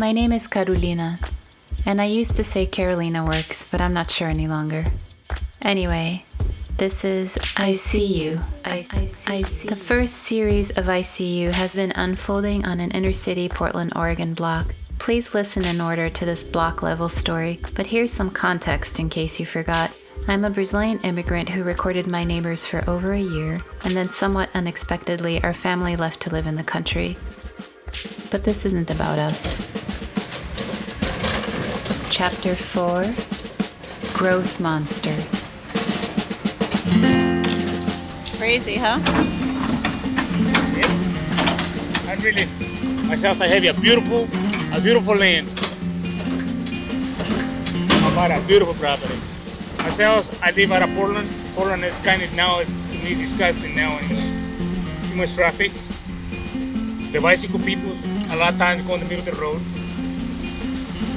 My name is Carolina, and I used to say Carolina Works, but I'm not sure any longer. Anyway, this is I See You. I, I see the first series of I See You has been unfolding on an inner city Portland, Oregon block. Please listen in order to this block level story, but here's some context in case you forgot. I'm a Brazilian immigrant who recorded my neighbors for over a year, and then somewhat unexpectedly, our family left to live in the country. But this isn't about us. Chapter 4 Growth Monster. Crazy, huh? I really, myself, I have a beautiful, a beautiful land. I bought a beautiful property. Myself, I live out of Portland. Portland is kind of now, it's to me disgusting now, and it's too much traffic. The bicycle people, a lot of times go in the middle of the road.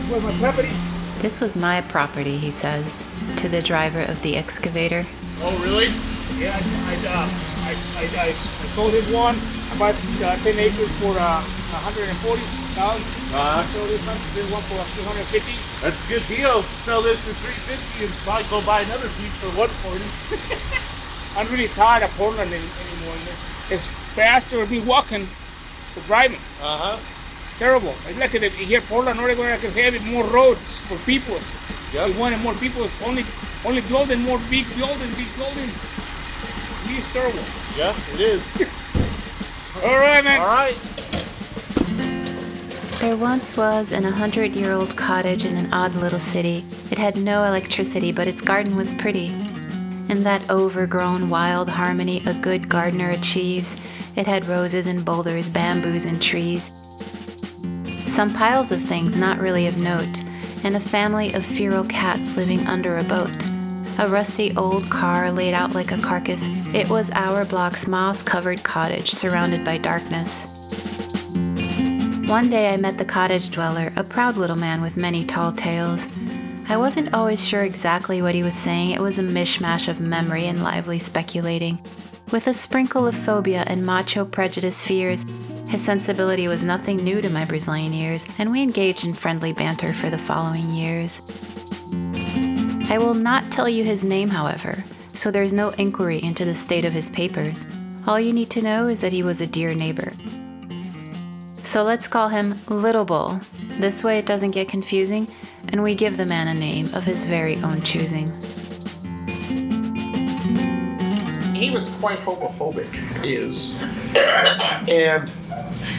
Where's my property? This was my property, he says, to the driver of the excavator. Oh, really? Yeah, I, I, uh, I, I, I, I sold this one. I bought uh, 10 acres for uh, 140,000. Uh, I sold this one, this one for 250. that's a good deal. Sell this for three fifty and probably go buy another piece for one forty. I'm really tired of Portland anymore. It's faster to be walking than driving. Uh huh. It's terrible. It's like that here, Portland, Oregon, I could have more roads for people. Yep. We wanted more people. It's only, only building more big buildings, big buildings. It's terrible. Yeah, it is. All right, man. All right. There once was an 100 year old cottage in an odd little city. It had no electricity, but its garden was pretty. In that overgrown wild harmony a good gardener achieves, it had roses and boulders, bamboos and trees. Some piles of things not really of note, and a family of feral cats living under a boat. A rusty old car laid out like a carcass. It was our block's moss covered cottage surrounded by darkness. One day I met the cottage dweller, a proud little man with many tall tales. I wasn't always sure exactly what he was saying, it was a mishmash of memory and lively speculating. With a sprinkle of phobia and macho prejudice fears, his sensibility was nothing new to my Brazilian ears, and we engaged in friendly banter for the following years. I will not tell you his name, however, so there is no inquiry into the state of his papers. All you need to know is that he was a dear neighbor. So let's call him Little Bull. This way it doesn't get confusing, and we give the man a name of his very own choosing. He was quite homophobic, is. and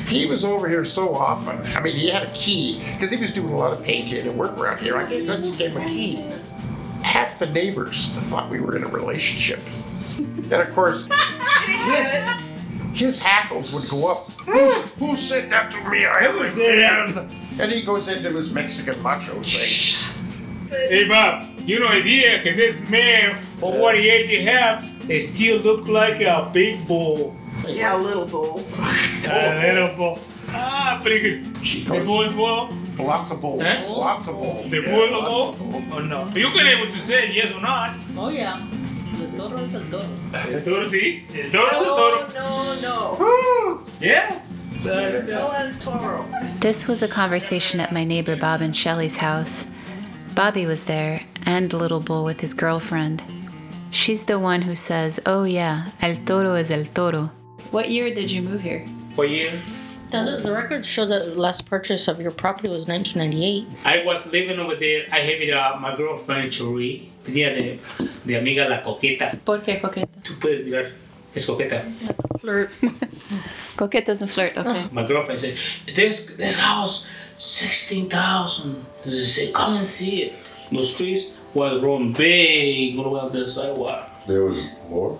he was over here so often. I mean, he had a key because he was doing a lot of painting and work around here. I just gave him a key. Half the neighbors thought we were in a relationship. And of course, his, his hackles would go up. Who, said that to me? I said haven't been." And he goes into his Mexican macho thing. Hey, Bob, you know idea can this man, for what age he has, he still look like a big bull. Yeah, a little bull. A little bull. Ah, pretty good. She The goes, bull is bull? lots of bull. Eh? Lots of bull. The Yeah, bull is bull? of bull. Or no? You can able to say yes or not. Oh yeah. El toro es el toro. El toro, sí. El toro es el toro. No, no, no. Yes. No El Toro. This was a conversation at my neighbor Bob and Shelley's house. Bobby was there, and Little Bull with his girlfriend. She's the one who says, Oh yeah, El Toro is el Toro. What year did you move here? What year? The, the records show that the last purchase of your property was 1998. I was living over there. I have it, uh, my girlfriend, Cherie. Tenía de, de amiga la coqueta. ¿Por qué coqueta? Tú puedes mirar. Es coqueta. Flirt. Coqueta's a flirt, okay. My girlfriend said, "This this house, sixteen thousand. She said, "Come and see it." Those trees was growing big all around the sidewalk. There was more.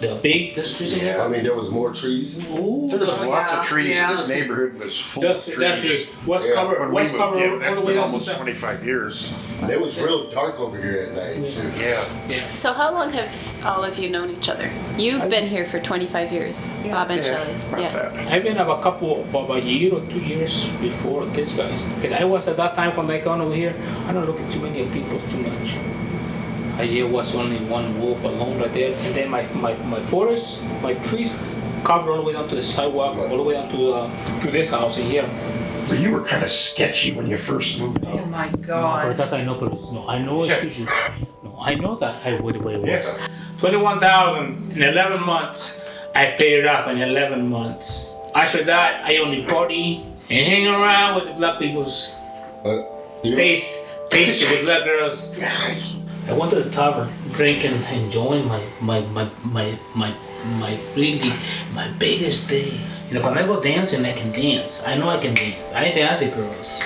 The big, those trees in there. I mean, there was more trees. Ooh, There was lots yeah, of trees. yeah. This neighborhood was full that, of trees. tree was Yeah, covered. When we Was moved covered in, all that's the way been down almost the 25 years. It was real dark over here at night too. Yeah. Yeah. So, how long have all of you known each other? You've been here for 25 years, Bob and Yeah, Shelley. about Yeah. that. I've been about a couple, about a year or two years before this guys. And I was at that time when I got over here. I don't look at too many people too much. I there was only one wolf alone right there, and then my, my, my forest, my trees, covered all the way down to the sidewalk, all the way down to uh, to this house in here. But you were kind of sketchy when you first moved Oh in. my For god. that I know, but it's- no, I know it's usually, no, I know that I would way was. Yeah. Twenty-one thousand in eleven months. I paid it off in eleven months. After that, I only party and hang around with the black people's Uh, you face, face with black girls. I went to the tavern, drinking, enjoying my my my my my my really my biggest day. You know, when I go dancing, I can dance. I know I can dance. I dance the girls.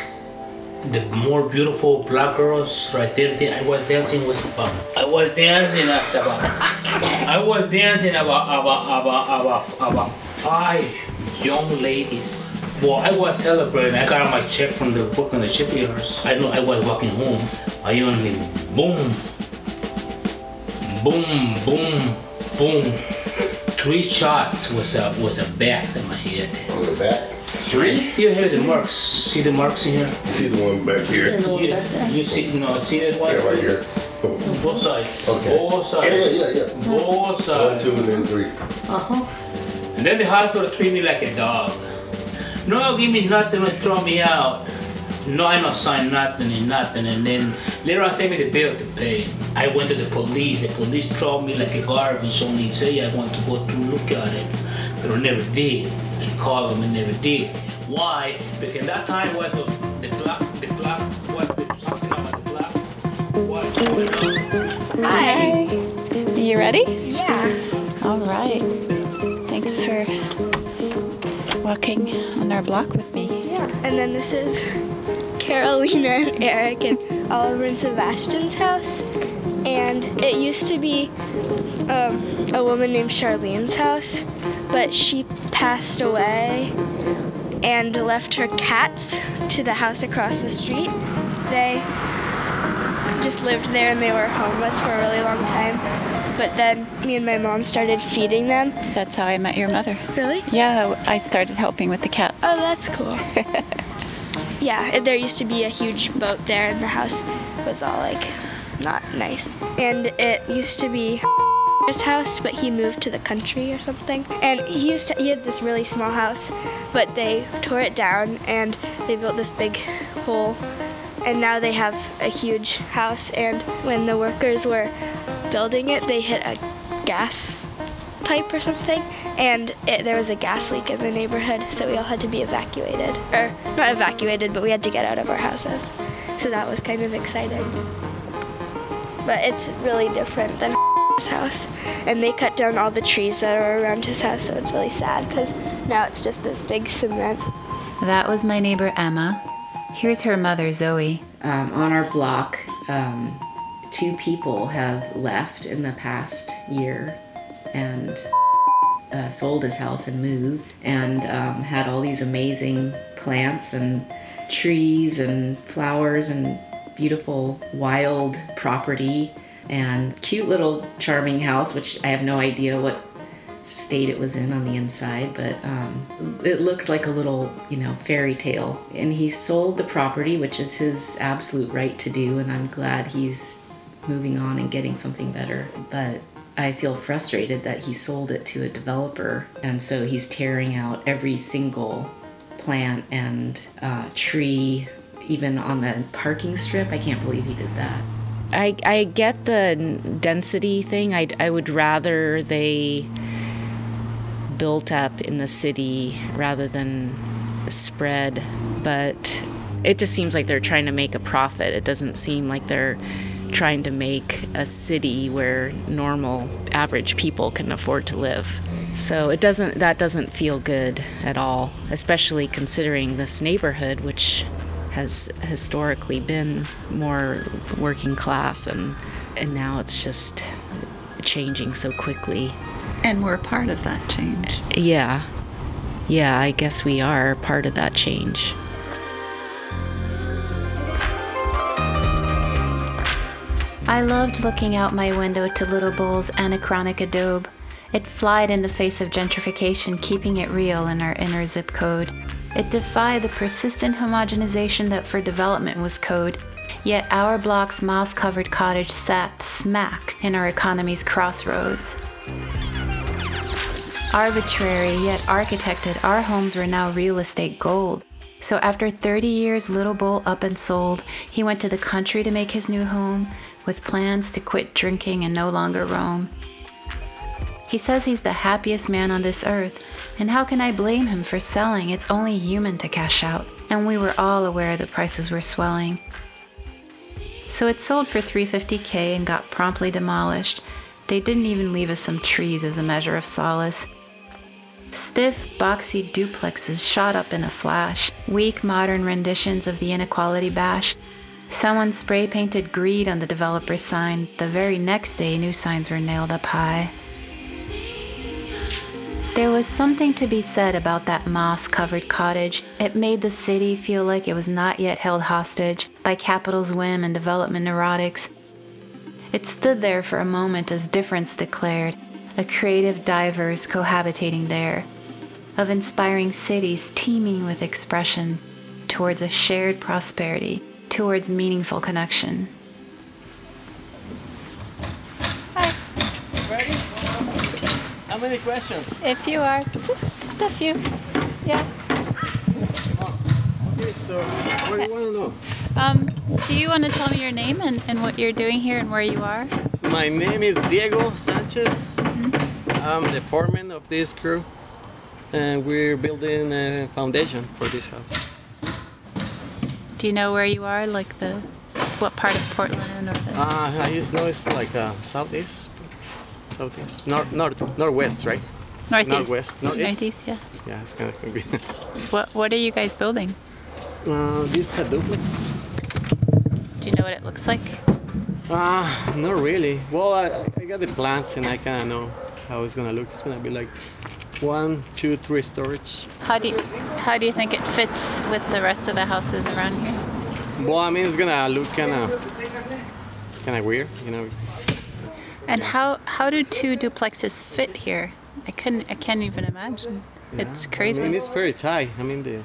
The more beautiful black girls right there, I was dancing with about. I was dancing at about. I was dancing about about about about about five young ladies. Well, I was celebrating. I got my check from the book on the shipyards. I know I was walking home. I only boom, boom, boom, boom. Three shots was a was a bat in my head. on the back. I Three? still have the marks. See the marks in here? You see the one back here? You, you see, no, see this one? Yeah, right here. Both sides. Okay. Both sides. yeah, yeah, yeah. Both sides. One, two, and then three. And then the hospital treat me like a dog. No, give me nothing and throw me out. No, I don't sign nothing and nothing. And then later on, send me the bill to pay. I went to the police. The police throw me like a garbage. Only say I want to go to look at it, but I never did. I called them and never did. Why? Because that time was the, the black, the black was the, something about the blacks. What going? Hi. You ready? Yeah. All right. Thanks for walking on our block with me. Yeah. And then this is Carolina and Eric and Oliver and Sebastian's house. And it used to be um, a woman named Charlene's house, but she passed away and left her cats to the house across the street. They just lived there and they were homeless for a really long time. But then me and my mom started feeding them. That's how I met your mother. Really? Yeah, I started helping with the cats. Oh, that's cool. yeah, there used to be a huge boat there, and the house was all like not nice. And it used to be his house, but he moved to the country or something. And he used to, he had this really small house, but they tore it down and they built this big hole. And now they have a huge house. And when the workers were building it, they hit a gas pipe or something, and it, there was a gas leak in the neighborhood, so we all had to be evacuated. Or not evacuated, but we had to get out of our houses. So that was kind of exciting. But it's really different than his house. And they cut down all the trees that are around his house, so it's really sad because now it's just this big cement. That was my neighbor Emma. Here's her mother, Zoe. um, on our block, um, two people have left in the past year and uh, sold his house and moved and um, had all these amazing plants and trees and flowers and beautiful wild property and cute little charming house, which I have no idea what state it was in on the inside, but um, it looked like a little, you know, fairy tale. And he sold the property, which is his absolute right to do, and I'm glad he's moving on and getting something better. But I feel frustrated that he sold it to a developer, and so he's tearing out every single plant and uh, tree, even on the parking strip. I can't believe he did that. I, I get the density thing. I, I would rather they built up in the city rather than spread, but it just seems like they're trying to make a profit. It doesn't seem like they're trying to make a city where normal average people can afford to live. So it doesn't that doesn't feel good at all, especially considering this neighborhood which has historically been more working class and and now it's just changing so quickly. And we're part of that change. Yeah. Yeah, I guess we are part of that change. I loved looking out my window to Little Bull's anachronic adobe. It flied in the face of gentrification, keeping it real in our inner zip code. It defied the persistent homogenization that for development was code. Yet our block's moss covered cottage sat smack in our economy's crossroads. Arbitrary yet architected, our homes were now real estate gold. So after 30 years, Little Bull up and sold, he went to the country to make his new home with plans to quit drinking and no longer roam. He says he's the happiest man on this earth, and how can I blame him for selling? It's only human to cash out, and we were all aware the prices were swelling. So it sold for 350k and got promptly demolished. They didn't even leave us some trees as a measure of solace. Stiff, boxy duplexes shot up in a flash, weak modern renditions of the inequality bash. Someone spray painted greed on the developer's sign. The very next day, new signs were nailed up high. There was something to be said about that moss covered cottage. It made the city feel like it was not yet held hostage by capital's whim and development neurotics. It stood there for a moment as difference declared, a creative diverse cohabitating there, of inspiring cities teeming with expression towards a shared prosperity, towards meaningful connection. Hi. Ready? How many questions? If you are, just a few. Yeah. Okay, so what do you want to know? Um, do you want to tell me your name and, and what you're doing here and where you are? My name is Diego Sanchez. I'm the foreman of this crew, and we're building a foundation for this house. Do you know where you are? Like the what part of Portland or the Uh, I just know it's like uh, southeast, southeast, north, north, northwest, right? northeast? Northwest, northeast. Northeast, yeah. Yeah, it's kind of. What What are you guys building? uh, this is a duplex. Do you know what it looks like? Uh, not really. Well, I, I got the plans and I kind of know how it's gonna look. It's gonna be like one, two, three storage. How do you How do you think it fits with the rest of the houses around here? Well, I mean, it's gonna look kind of kind of weird, you know. And how how do two duplexes fit here? I couldn't. I can't even imagine. It's crazy. I mean, it's very tight. I mean, the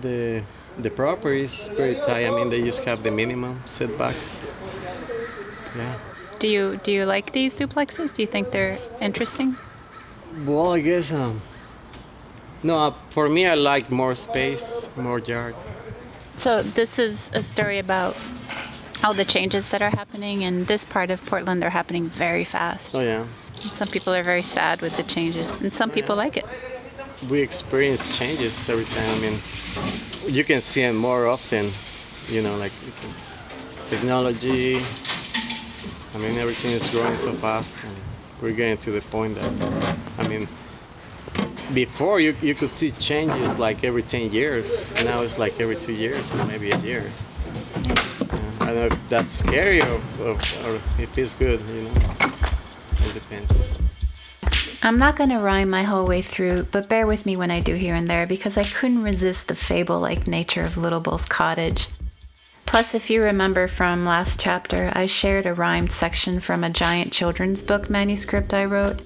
the the property is very tight. I mean, they just have the minimum setbacks. Yeah. Do you do you like these duplexes? Do you think they're interesting? Well, I guess um. No, uh, for me, I like more space, more yard. So this is a story about all the changes that are happening in this part of Portland. They're happening very fast. Oh yeah. And some people are very sad with the changes, and some people like it. we experience changes every time. I mean, you can see them more often, you know, like technology. I mean, everything is growing so fast, and we're getting to the point that, I mean, before you you could see changes like every 10 years. Now it's like every two years, or maybe a year. I don't know if that's scary or, or, or good, you know. It depends. I'm not going to rhyme my whole way through, but bear with me when I do here and there because I couldn't resist the fable like nature of Little Bull's cottage. Plus, if you remember from last chapter, I shared a rhymed section from a giant children's book manuscript I wrote.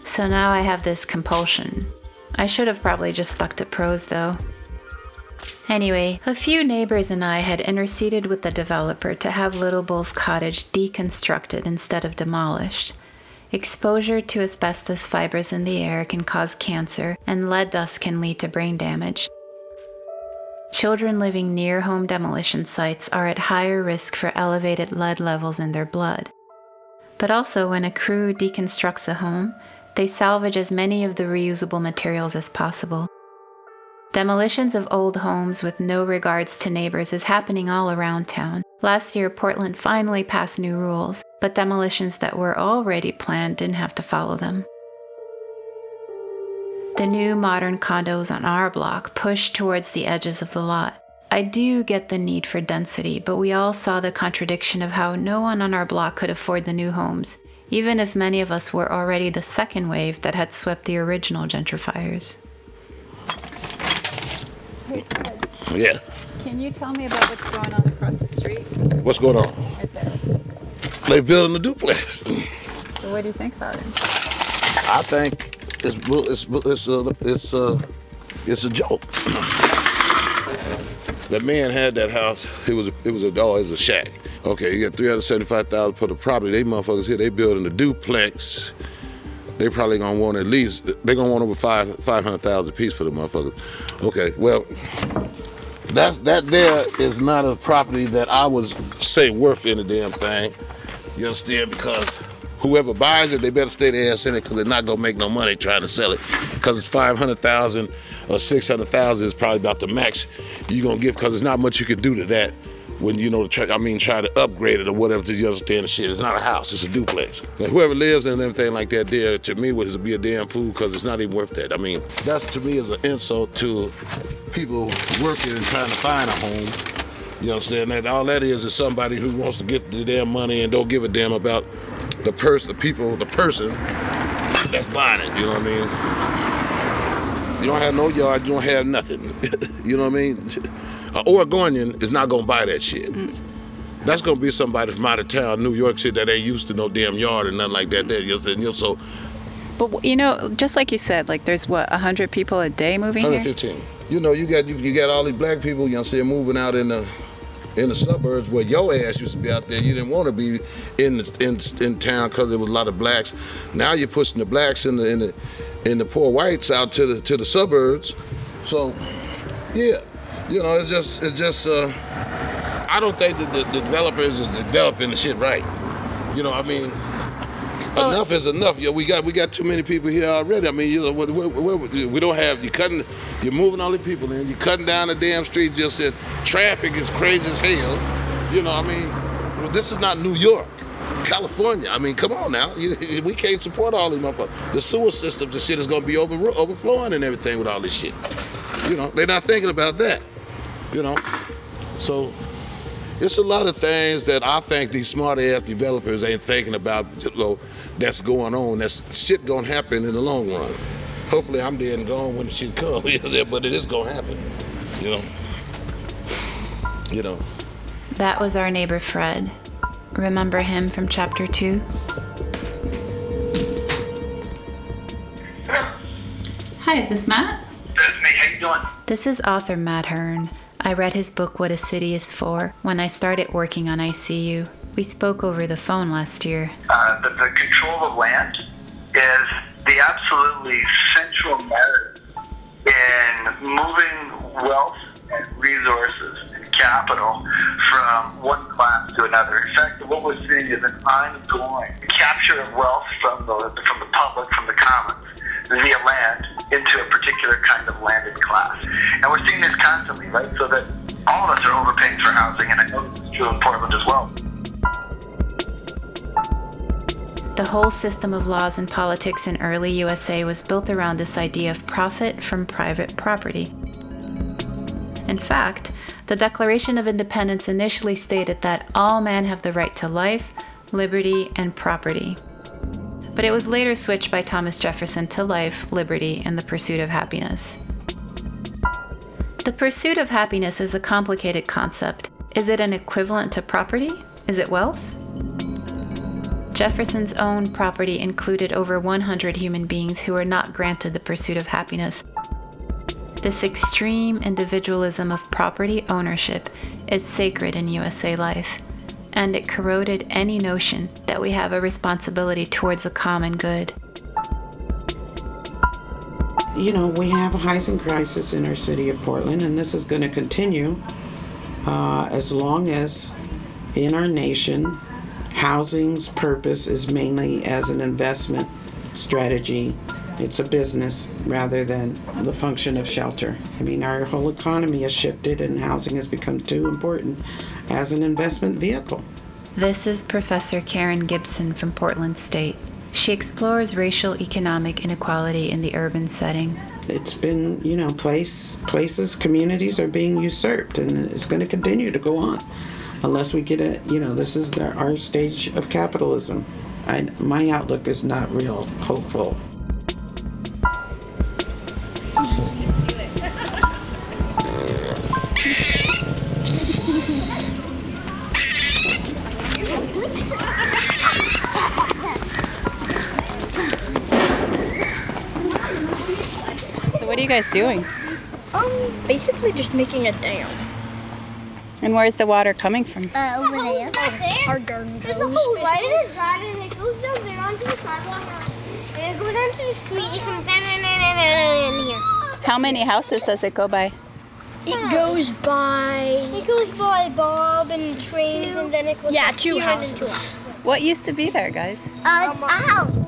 So now I have this compulsion. I should have probably just stuck to prose though. Anyway, a few neighbors and I had interceded with the developer to have Little Bull's cottage deconstructed instead of demolished. Exposure to asbestos fibers in the air can cause cancer, and lead dust can lead to brain damage. Children living near home demolition sites are at higher risk for elevated lead levels in their blood. But also, when a crew deconstructs a home, they salvage as many of the reusable materials as possible. Demolitions of old homes with no regards to neighbors is happening all around town. Last year, Portland finally passed new rules, but demolitions that were already planned didn't have to follow them. The new modern condos on our block push towards the edges of the lot. I do get the need for density, but we all saw the contradiction of how no one on our block could afford the new homes, even if many of us were already the second wave that had swept the original gentrifiers. Yeah. Can you tell me about what's going on across the street? What's going on? Right there. They building a duplex. So what do you think about it? I think it's it's it's a it's a it's a joke. That man had that house. It was a, it was a oh, it was a shack. Okay, he got three hundred seventy five thousand for the property. They motherfuckers here. They building a duplex they probably gonna want at least they gonna want over five five hundred thousand piece for the motherfuckers. Okay, well, that that there is not a property that I would say worth any damn thing. You understand? Because whoever buys it, they better stay their ass in it because they're not gonna make no money trying to sell it. Because it's five hundred thousand or six hundred thousand is probably about the max you're gonna give. Because there's not much you can do to that when you know try, I mean try to upgrade it or whatever. To the shit? It's not a house. It's a duplex. Whoever lives in everything like that there to me would be a damn fool because it's not even worth that. I mean that's to me is an insult to people working and trying to find a home. You understand that? All that is is somebody who wants to get the damn money and don't give a damn about the person, the people, the person that's buying it. You know what I mean? You don't have no yard, you don't have nothing. you know what I mean? An Oregonian is not gonna buy that shit. Mm. That's gonna be somebody from out of town, New York City, that ain't used to no damn yard or nothing like that. That you know, so But you know, just like you said, like there's what hundred people a day moving here. 115. You know, you got you, you got all these black people, you know, saying moving out in the in the suburbs where your ass used to be out there. You didn't want to be in the, in in town because there was a lot of blacks. Now you're pushing the blacks in the in the in the poor whites out to the to the suburbs. So, yeah, you know, it's just it's just. Uh, I don't think that the, the developers is developing the shit right. You know, I mean, enough is enough. Yeah, we got we got too many people here already. I mean, you know, we, we, we, don't have you cutting, you're moving all the people in. You're cutting down the damn street. Just that traffic is crazy as hell. You know, I mean, well, this is not New York. California. I mean, come on now. We can't support all these motherfuckers. The sewer systems, the shit is gonna be over, overflowing and everything with all this shit. You know, they're not thinking about that. You know, so it's a lot of things that I think these smart ass developers ain't thinking about. You know, that's going on. That's shit gonna happen in the long run. Hopefully, I'm dead and gone when the shit comes. but it is gonna happen. You know. You know. That was our neighbor Fred. Remember him from chapter 2? Hi, is this Matt? That's me. How you doing? This is author Matt Hern. I read his book, What a City is For, when I started working on I See You. We spoke over the phone last year. Uh, the, control of land is the absolutely central merit in moving wealth and resources and capital from one class to another. In fact, what we're seeing is an ongoing capture of wealth from the from the public, from the commons, via land into a particular kind of landed class. And we're seeing this constantly, right? So that all of us are overpaying for housing, and I know this is true in Portland as well. The whole system of laws and politics in early USA was built around this idea of profit from private property. In fact, the Declaration of Independence initially stated that all men have the right to life, liberty, and property. But it was later switched by Thomas Jefferson to life, liberty, and the pursuit of happiness. The pursuit of happiness is a complicated concept. Is it an equivalent to property? Is it wealth? Jefferson's own property included over 100 human beings who were not granted the pursuit of happiness. This extreme individualism of property ownership is sacred in USA life, and it corroded any notion that we have a responsibility towards the common good. you know, we have a housing crisis in our city of Portland, and this is going to continue uh, as long as in our nation, housing's purpose is mainly as an investment strategy. It's a business rather than the function of shelter. I mean, our whole economy has shifted, and housing has become too important as an investment vehicle. This is Professor Karen Gibson from Portland State. She explores racial economic inequality in the urban setting. It's been, you know, place places, communities are being usurped, and it's going to continue to go on unless we get a, you know, this is the, our stage of capitalism. I, my outlook is not real hopeful. You guys doing? Um, basically just making a dam. And where's the water coming from? Uh, over there. Our garden There's a goes. whole light in his garden and it goes down there onto the sidewalk and it goes down to the street. It comes down and, and, and, and, and here. How many houses does it go by? It goes by. It goes by Bob and trains, and then it goes. Yeah, by two Steven two houses. What used to be there, guys? A, a house.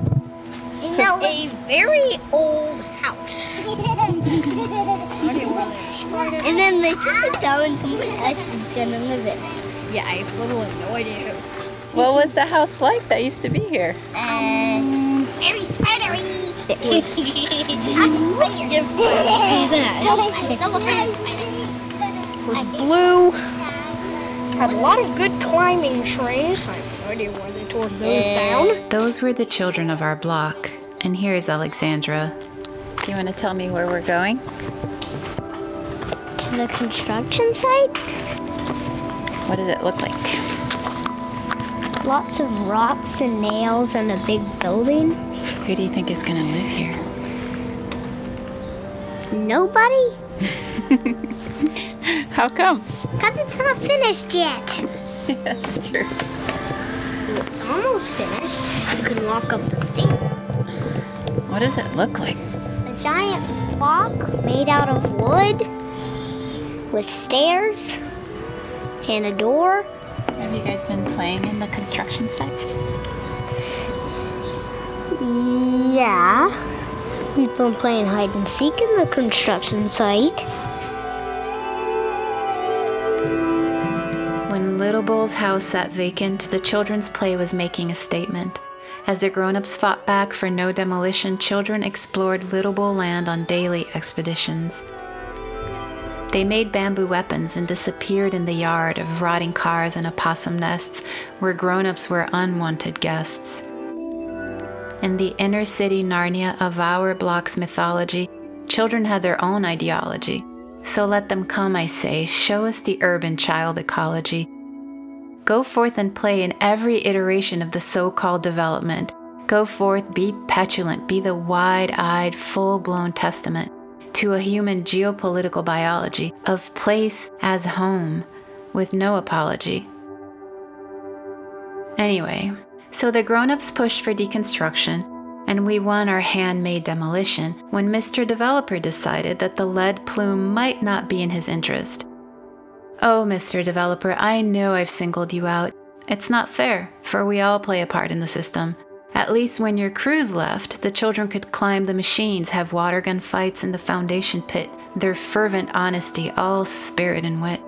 You know, a very old house. and then they took it down, and someone else is gonna live in it. Yeah, I have literally no idea who. What was the house like that used to be here? And very spidery. It was. was blue. Had a lot of good climbing trees. I have no idea why they tore those down. Those were the children of our block. And here's Alexandra. Do you want to tell me where we're going? To the construction site? What does it look like? Lots of rocks and nails and a big building. Who do you think is going to live here? Nobody? How come? Because it's not finished yet. That's true. It's almost finished. You can walk up the stairs. What does it look like? A giant block made out of wood with stairs and a door. Have you guys been playing in the construction site? Yeah. We've been playing hide and seek in the construction site. Little Bull's house sat vacant, the children's play was making a statement. As the grown ups fought back for no demolition, children explored Little Bull land on daily expeditions. They made bamboo weapons and disappeared in the yard of rotting cars and opossum nests where grown ups were unwanted guests. In the inner city Narnia of our block's mythology, children had their own ideology. So let them come, I say, show us the urban child ecology. Go forth and play in every iteration of the so called development. Go forth, be petulant, be the wide eyed, full blown testament to a human geopolitical biology of place as home with no apology. Anyway, so the grown ups pushed for deconstruction, and we won our handmade demolition when Mr. Developer decided that the lead plume might not be in his interest. Oh, Mr. Developer, I know I've singled you out. It's not fair, for we all play a part in the system. At least when your crews left, the children could climb the machines, have water gun fights in the foundation pit, their fervent honesty all spirit and wit.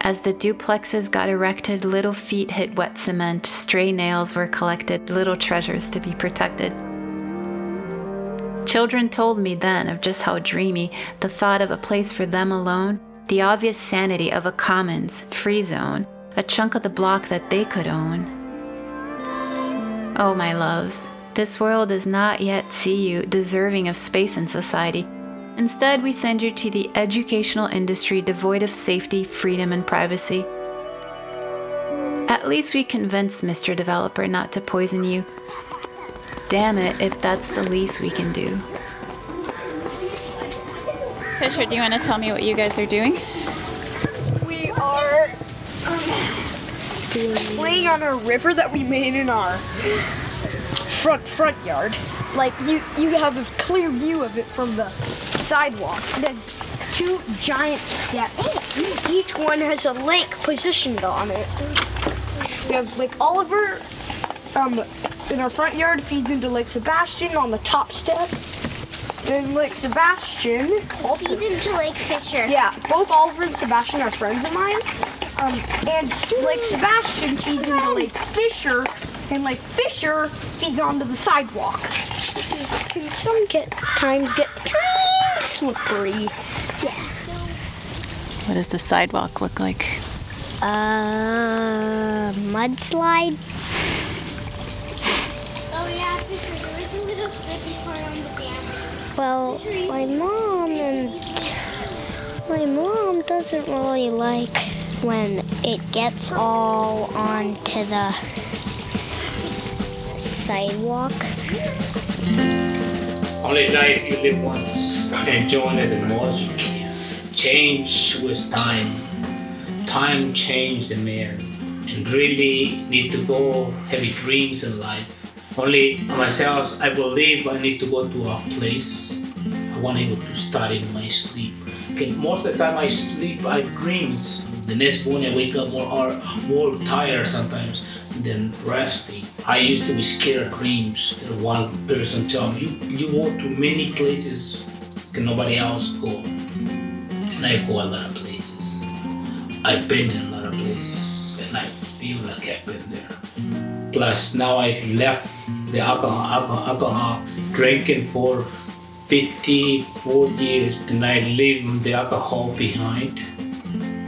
As the duplexes got erected, little feet hit wet cement, stray nails were collected, little treasures to be protected. Children told me then of just how dreamy the thought of a place for them alone, the obvious sanity of a commons, free zone, a chunk of the block that they could own. Oh, my loves, this world does not yet see you deserving of space in society. Instead, we send you to the educational industry devoid of safety, freedom, and privacy. At least we convinced Mr. Developer not to poison you. Damn it, if that's the least we can do. Fisher, do you want to tell me what you guys are doing? We are um, playing on a river that we made in our front front yard. Like you, you have a clear view of it from the sidewalk. There's two giant steps. Each one has a lake positioned on it. We have Lake Oliver. Um, in our front yard feeds into Lake Sebastian on the top step. Then Lake Sebastian also Feeds into Lake Fisher. yeah, both Oliver and Sebastian are friends of mine. Um, and like Sebastian feeds into Lake Fisher, and like Fisher feeds onto the sidewalk. Can some get times get kind of slippery? Yeah. What does the sidewalk look like? Uh, mudslide. Well, my mom and my mom doesn't really like when it gets all onto the sidewalk. Only life you live once. Enjoy it the most you can. Change with time. Time change the man. And really need to go heavy dreams in life. Only myself, I believe I need to go to a place I want able to study in my sleep. Okay, most of the time I sleep, I dreams. The next morning I wake up more or more tired sometimes than resting. I used to be scared of dreams. One person tell me, you, you go to many places can nobody else go. And I go a lot of places. I've been in a lot of places and I feel like I've been there. Plus now I left the alcohol, alcohol, alcohol drinking for 54 years and I leave the alcohol behind.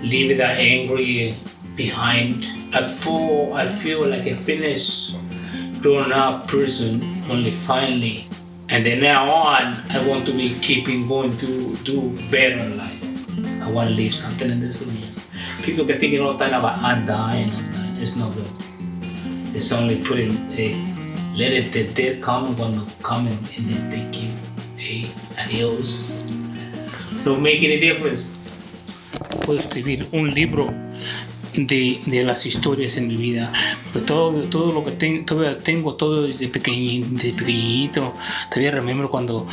Leave that angry behind. I feel I feel like a finished grown up person only finally. And then now on I want to be keeping going to do better life. I want to leave something in this world. People get thinking all the time about I'm I'm dying. It's not good. It's only putting a let it the dead come when they come and then take you. Hey, adios. Don't make any difference. Puedo escribir un libro de, de las historias en mi vida. Todo, todo lo que tengo, todavía tengo todo desde pequeñito, desde pequeñito. Todavía remember cuando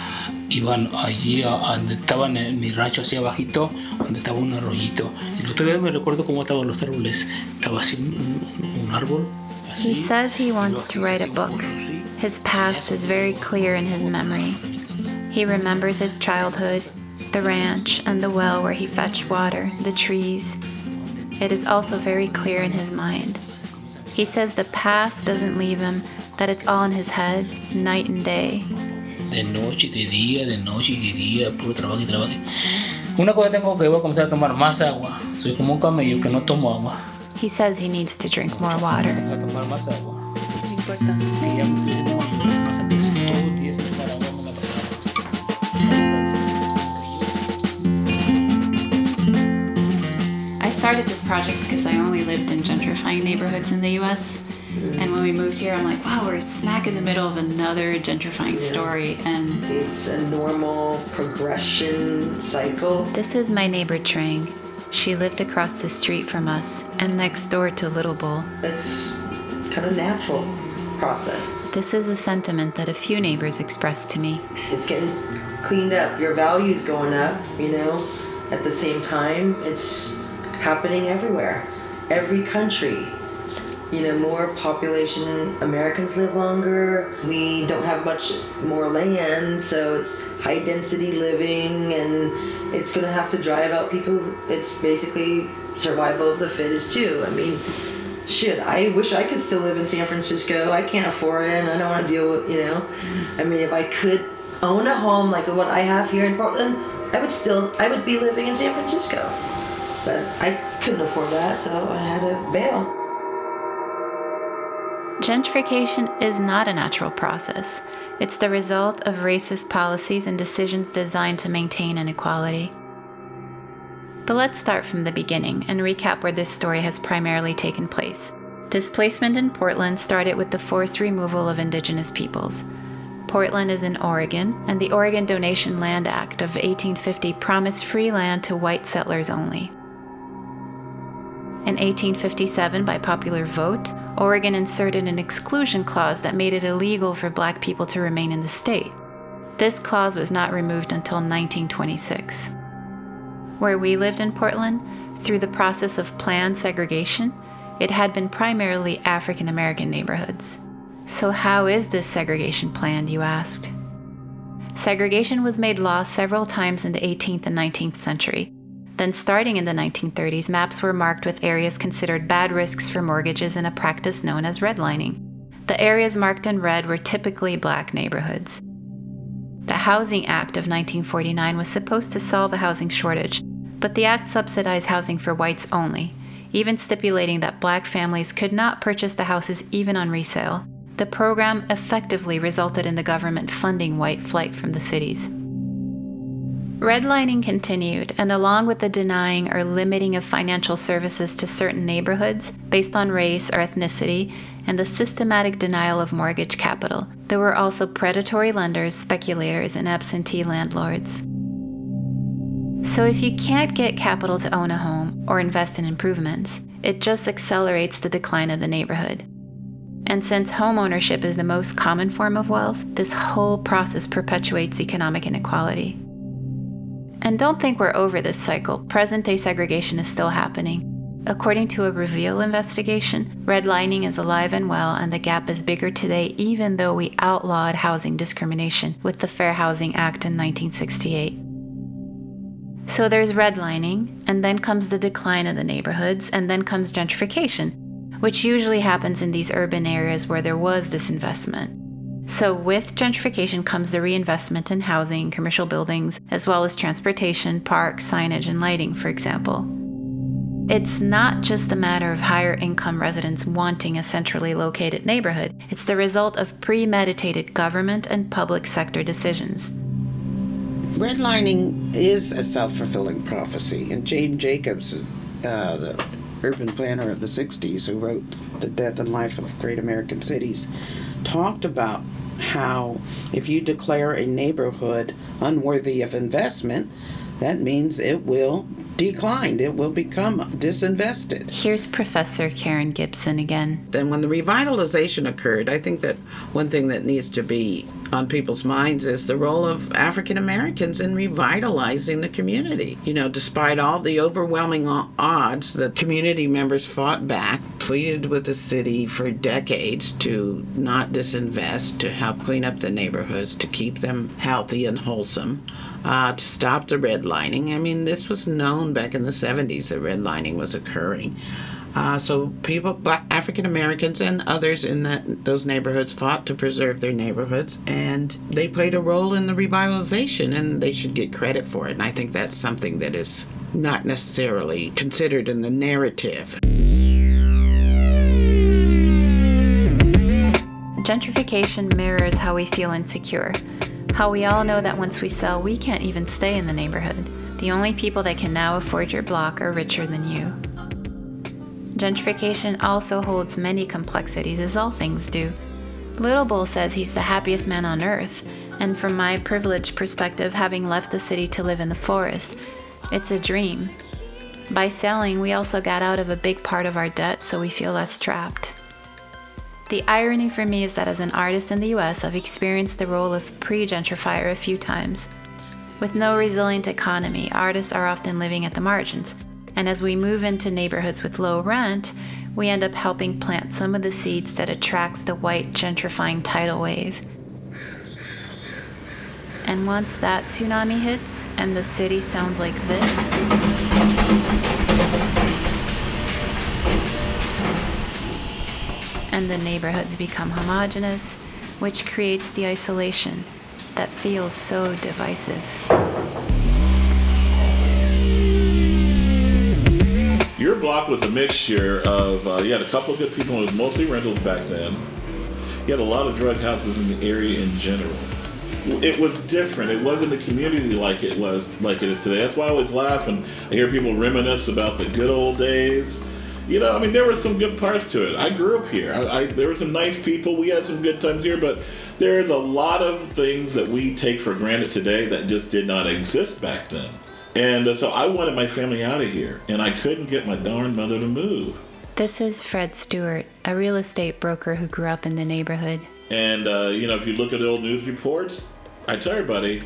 iban allí a, donde estaban en mi rancho así abajito, donde estaba un arroyito. Y todavía me recuerdo cómo estaban los árboles. Estaba así un, un árbol. He says he wants to write a book. His past is very clear in his memory. He remembers his childhood, the ranch, and the well where he fetched water, the trees. It is also very clear in his mind. He says the past doesn't leave him, that it's all in his head, night and day. De noche, de día, de noche, de día, puro trabajo y trabajo. Una cosa tengo que voy a comenzar a tomar más agua. Soy como un camello que no tomo agua. He says he needs to drink more water. Voy a tomar más agua. No importa. Que ya me estoy tomando más antes todo el día sin tomar agua me la pasaba. I started this project because I only lived in gentrifying neighborhoods in the US. And when we moved here, I'm like, wow, we're smack in the middle of another gentrifying story. And It's a normal progression cycle. this is my neighbor Trang. She lived across the street from us and next door to Little Bull. It's kind of natural process. This is a sentiment that a few neighbors expressed to me. It's getting cleaned up. Your values going up, you know. At the same time, it's happening everywhere. Every country. You know, more population Americans live longer. We don't have much more land, so it's high density living and it's going to have to drive out people. It's basically survival of the fittest too. I mean, shit, I wish I could still live in San Francisco. I can't afford it and I don't want to deal with, you know. I mean, if I could own a home like what I have here in Portland, I would still, I would be living in San Francisco. But I couldn't afford that, so I had to bail. Gentrification is not a natural process. It's the result of racist policies and decisions designed to maintain inequality. But let's start from the beginning and recap where this story has primarily taken place. Displacement in Portland started with the forced removal of indigenous peoples. Portland is in Oregon, and the Oregon Donation Land Act of 1850 promised free land to white settlers only. In 1857, by popular vote, Oregon inserted an exclusion clause that made it illegal for black people to remain in the state. This clause was not removed until 1926. Where we lived in Portland, through the process of planned segregation, it had been primarily African American neighborhoods. So, how is this segregation planned, you asked? Segregation was made law several times in the 18th and 19th century. Then, starting in the 1930s, maps were marked with areas considered bad risks for mortgages in a practice known as redlining. The areas marked in red were typically black neighborhoods. The Housing Act of 1949 was supposed to solve a housing shortage, but the act subsidized housing for whites only, even stipulating that black families could not purchase the houses even on resale. The program effectively resulted in the government funding white flight from the cities. Redlining continued, and along with the denying or limiting of financial services to certain neighborhoods based on race or ethnicity, and the systematic denial of mortgage capital, there were also predatory lenders, speculators, and absentee landlords. So, if you can't get capital to own a home or invest in improvements, it just accelerates the decline of the neighborhood. And since homeownership is the most common form of wealth, this whole process perpetuates economic inequality. And don't think we're over this cycle. Present day segregation is still happening. According to a Reveal investigation, redlining is alive and well, and the gap is bigger today, even though we outlawed housing discrimination with the Fair Housing Act in 1968. So there's redlining, and then comes the decline of the neighborhoods, and then comes gentrification, which usually happens in these urban areas where there was disinvestment. So, with gentrification comes the reinvestment in housing, commercial buildings, as well as transportation, parks, signage, and lighting, for example. It's not just a matter of higher income residents wanting a centrally located neighborhood, it's the result of premeditated government and public sector decisions. Redlining is a self fulfilling prophecy, and Jane Jacobs, uh, the urban planner of the 60s, who wrote The Death and Life of Great American Cities, talked about how if you declare a neighborhood unworthy of investment, that means it will decline. It will become disinvested. Here's Professor Karen Gibson again. Then, when the revitalization occurred, I think that one thing that needs to be on people's minds is the role of African Americans in revitalizing the community. You know, despite all the overwhelming odds, the community members fought back, pleaded with the city for decades to not disinvest, to help clean up the neighborhoods, to keep them healthy and wholesome uh, to stop the redlining. I mean, this was known back in the 70s that redlining was occurring. Uh, so people, black African Americans and others in that those neighborhoods fought to preserve their neighborhoods, and they played a role in the revitalization, and they should get credit for it. And I think that's something that is not necessarily considered in the narrative. Gentrification mirrors how we feel insecure. How we all know that once we sell, we can't even stay in the neighborhood. The only people that can now afford your block are richer than you. Gentrification also holds many complexities, as all things do. Little Bull says he's the happiest man on earth, and from my privileged perspective, having left the city to live in the forest, it's a dream. By selling, we also got out of a big part of our debt, so we feel less trapped. The irony for me is that as an artist in the US, I've experienced the role of pre gentrifier a few times. With no resilient economy, artists are often living at the margins, and as we move into neighborhoods with low rent, we end up helping plant some of the seeds that attracts the white gentrifying tidal wave. And once that tsunami hits and the city sounds like this, and the neighborhoods become homogenous, which creates the isolation that feels so divisive. Your block was a mixture of, uh, you had a couple of good people, it was mostly rentals back then. You had a lot of drug houses in the area in general. It was different. It wasn't a community like it was like it is today. That's why I always laugh and I hear people reminisce about the good old days you know, I mean, there were some good parts to it. I grew up here. I, I, there were some nice people. We had some good times here, but there's a lot of things that we take for granted today that just did not exist back then. And uh, so I wanted my family out of here, and I couldn't get my darn mother to move. This is Fred Stewart, a real estate broker who grew up in the neighborhood. And, uh, you know, if you look at the old news reports, I tell everybody,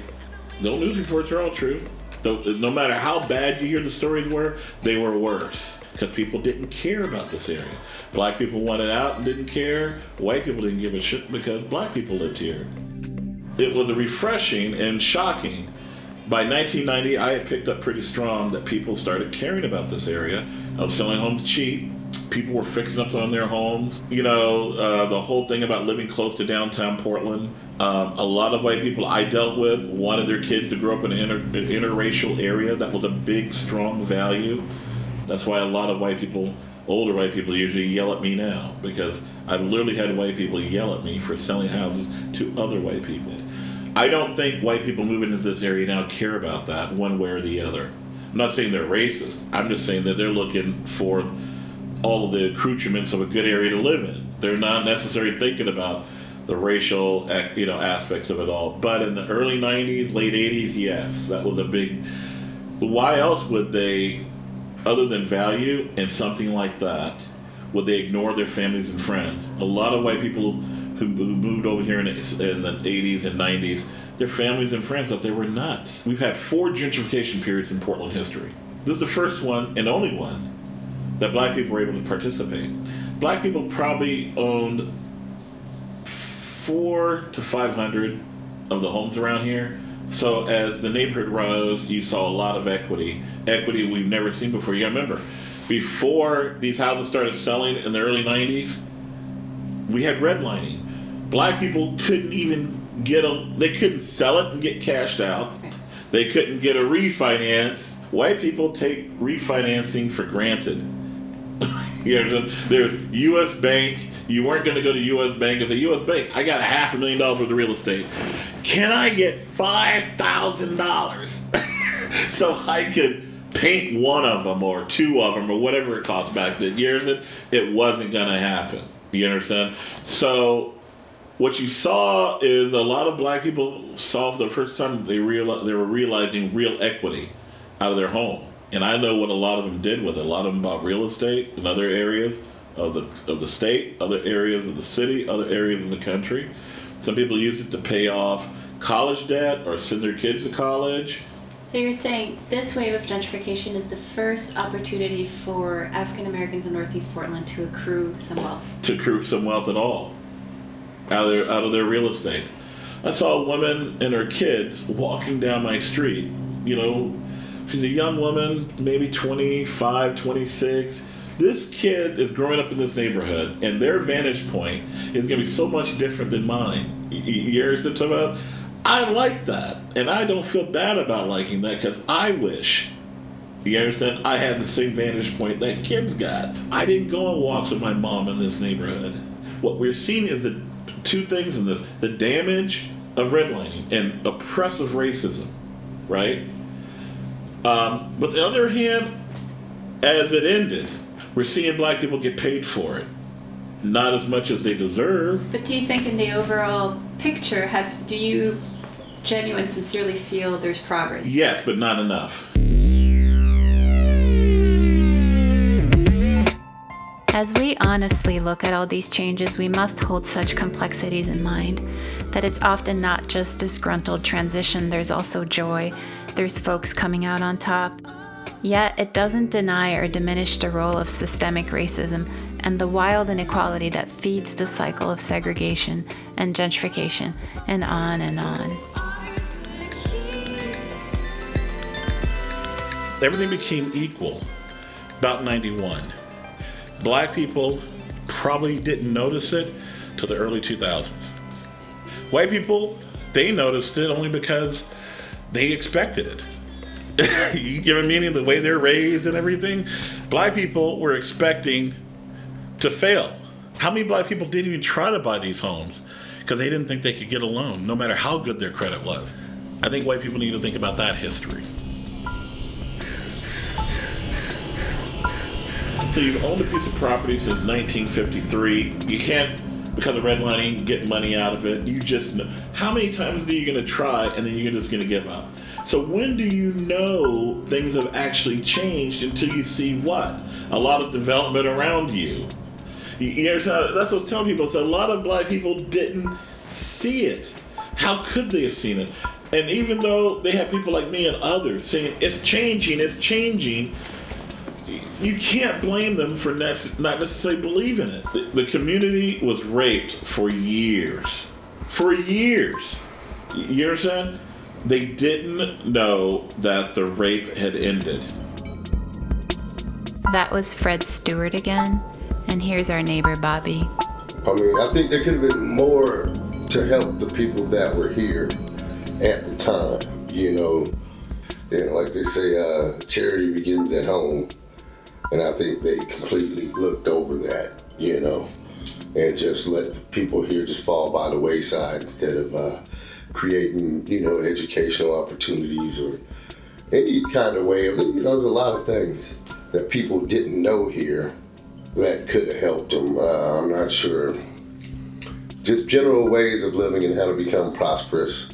the old news reports are all true. No matter how bad you hear the stories were, they were worse because people didn't care about this area. Black people wanted out and didn't care. White people didn't give a shit because black people lived here. It was refreshing and shocking. By 1990, I had picked up pretty strong that people started caring about this area I was selling homes cheap. People were fixing up on their homes. You know, uh, the whole thing about living close to downtown Portland. Um, a lot of white people I dealt with wanted their kids to grow up in an, inter- an interracial area. That was a big, strong value. That's why a lot of white people, older white people, usually yell at me now because I've literally had white people yell at me for selling houses to other white people. I don't think white people moving into this area now care about that one way or the other. I'm not saying they're racist. I'm just saying that they're looking for all of the accoutrements of a good area to live in. They're not necessarily thinking about the racial you know aspects of it all. But in the early 90s, late 80s, yes, that was a big. Why else would they other than value and something like that, would they ignore their families and friends? A lot of white people who, who moved over here in the, in the 80s and 90s, their families and friends thought they were nuts. We've had four gentrification periods in Portland history. This is the first one and only one that black people were able to participate. Black people probably owned four to 500 of the homes around here. So as the neighborhood rose, you saw a lot of equity, equity we've never seen before. You remember, before these houses started selling in the early 90s, we had redlining. Black people couldn't even get them, they couldn't sell it and get cashed out. They couldn't get a refinance. White people take refinancing for granted. you there's U.S. Bank. You weren't going to go to U.S. Bank and say, U.S. Bank, I got a half a million dollars worth of real estate. Can I get five thousand dollars so I could paint one of them or two of them or whatever it cost back then? Years it, it wasn't going to happen. You understand? So what you saw is a lot of black people saw for the first time they real they were realizing real equity out of their home. And I know what a lot of them did with it. A lot of them bought real estate in other areas of the of the state, other areas of the city, other areas of the country. Some people use it to pay off college debt or send their kids to college. So you're saying this wave of gentrification is the first opportunity for African Americans in Northeast Portland to accrue some wealth. To accrue some wealth at all out of their out of their real estate. I saw a woman and her kids walking down my street. You know, she's a young woman, maybe 25, 26. This kid is growing up in this neighborhood, and their vantage point is going to be so much different than mine. You, understand what I'm about? I like that, and I don't feel bad about liking that because I wish you understand? I had the same vantage point that kids got. I didn't go on walks with my mom in this neighborhood. What we're seeing is the two things in this the damage of redlining and oppressive racism, right? Um, but the other hand, as it ended, we're seeing black people get paid for it. Not as much as they deserve. But do you think in the overall picture have do you genuine sincerely feel there's progress? Yes, but not enough. As we honestly look at all these changes, we must hold such complexities in mind that it's often not just disgruntled transition, there's also joy, there's folks coming out on top. Yet, it doesn't deny or diminish the role of systemic racism and the wild inequality that feeds the cycle of segregation and gentrification, and on and on. Everything became equal about 91 black people probably didn't notice it till the early 2000s. White people, they noticed it only because they expected it. you give a meaning the way they're raised and everything. Black people were expecting to fail. How many black people didn't even try to buy these homes because they didn't think they could get a loan, no matter how good their credit was? I think white people need to think about that history. So you've owned a piece of property since 1953. You can't, because of redlining, get money out of it. You just know. How many times are you going to try and then you're just going to give up? So when do you know things have actually changed until you see what? A lot of development around you. you, you that's what I was telling people. So a lot of black people didn't see it. How could they have seen it? And even though they have people like me and others saying it's changing, it's changing, you can't blame them for not necessarily believing it. The, the community was raped for years. For years. You understand? They didn't know that the rape had ended. That was Fred Stewart again. And here's our neighbor, Bobby. I mean, I think there could have been more to help the people that were here at the time. You know, and like they say, uh, charity begins at home. And I think they completely looked over that, you know, and just let the people here just fall by the wayside instead of uh, creating, you know, educational opportunities or any kind of way of, you know, there's a lot of things that people didn't know here that could have helped them. Uh, I'm not sure. Just general ways of living and how to become prosperous,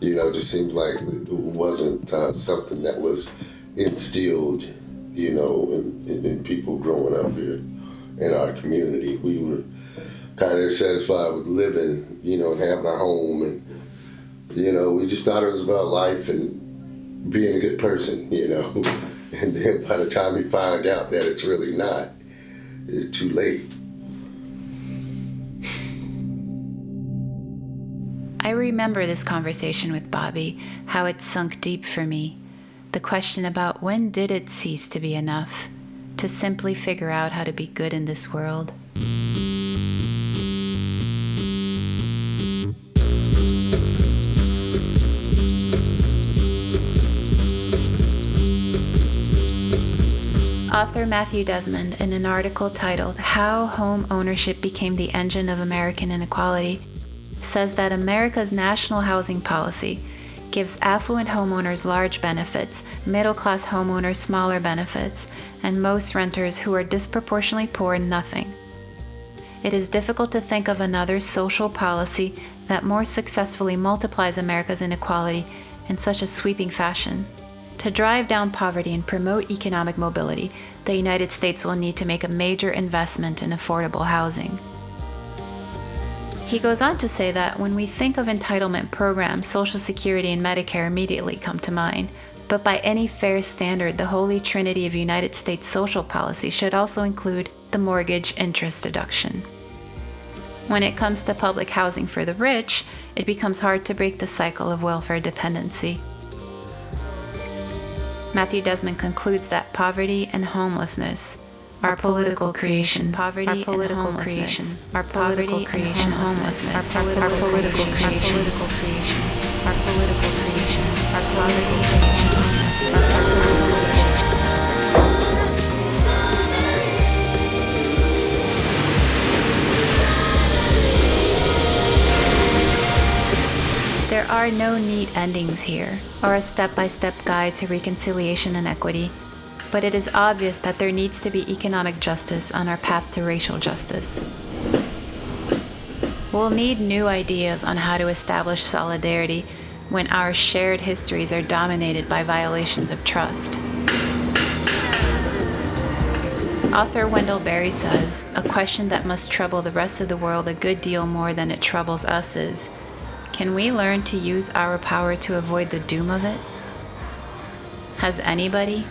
you know, just seems like it wasn't uh, something that was instilled you know, and, and, and people growing up here. in our community. We were kind of satisfied with living, you know, and having our home, and you know, we just thought it was about life and being a good person, you know. And then by the time we find out that it's really not, it's too late. I remember this conversation with Bobby, how it sunk deep for me. The question about when did it cease to be enough? To simply figure out how to be good in this world. Author Matthew Desmond, in an article titled How Home Ownership Became the Engine of American Inequality, says that America's national housing policy gives affluent homeowners large benefits, middle class homeowners smaller benefits, and most renters who are disproportionately poor nothing. It is difficult to think of another social policy that more successfully multiplies America's inequality in such a sweeping fashion. To drive down poverty and promote economic mobility, the United States will need to make a major investment in affordable housing. He goes on to say that when we think of entitlement programs, Social Security and Medicare immediately come to mind. But by any fair standard, the holy trinity of United States social policy should also include the mortgage interest deduction. When it comes to public housing for the rich, it becomes hard to break the cycle of welfare dependency. Matthew Desmond concludes that poverty and homelessness are political creations. Poverty are political creations. Are political creation homelessness. Are political creation. Our political creation. Are political creation. Are poverty creation. Are political creation. There are no neat endings here, or a step by step guide to reconciliation and equity, but it is obvious that there needs to be economic justice on our path to racial justice. We'll need new ideas on how to establish solidarity when our shared histories are dominated by violations of trust. Author Wendell Berry says a question that must trouble the rest of the world a good deal more than it troubles us is can we learn to use our power to avoid the doom of it? Has anybody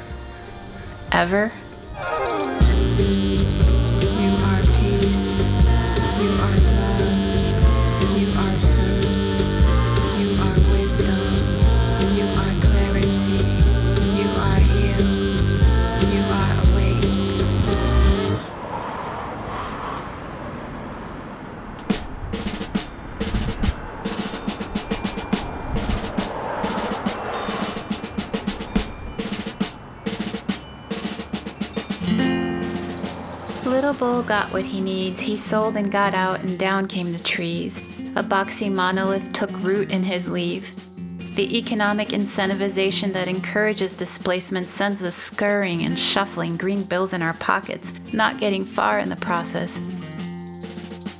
ever? Bull got what he needs. He sold and got out, and down came the trees. A boxy monolith took root in his leave. The economic incentivization that encourages displacement sends us scurrying and shuffling green bills in our pockets, not getting far in the process.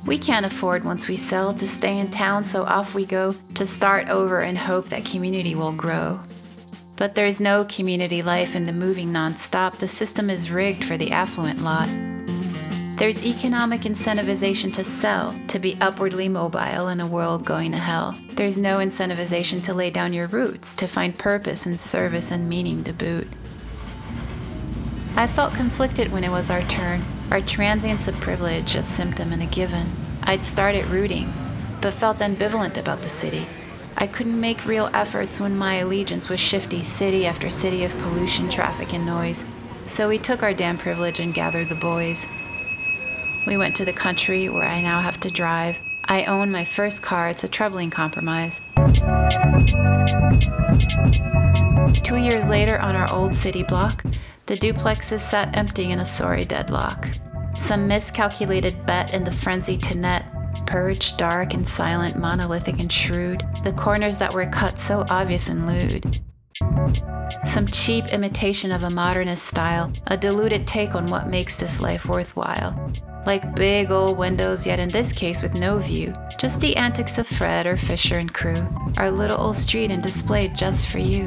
We can't afford once we sell to stay in town, so off we go to start over and hope that community will grow. But there's no community life in the moving nonstop. The system is rigged for the affluent lot. There's economic incentivization to sell, to be upwardly mobile in a world going to hell. There's no incentivization to lay down your roots, to find purpose and service and meaning to boot. I felt conflicted when it was our turn, our transience of privilege a symptom and a given. I'd started rooting, but felt ambivalent about the city. I couldn't make real efforts when my allegiance was shifty city after city of pollution, traffic, and noise. So we took our damn privilege and gathered the boys. We went to the country where I now have to drive. I own my first car, it's a troubling compromise. Two years later, on our old city block, the duplexes sat empty in a sorry deadlock. Some miscalculated bet in the frenzy to net, purged, dark and silent, monolithic and shrewd, the corners that were cut so obvious and lewd. Some cheap imitation of a modernist style, a diluted take on what makes this life worthwhile. Like big old windows, yet in this case with no view, just the antics of Fred or Fisher and crew, our little old street and displayed just for you.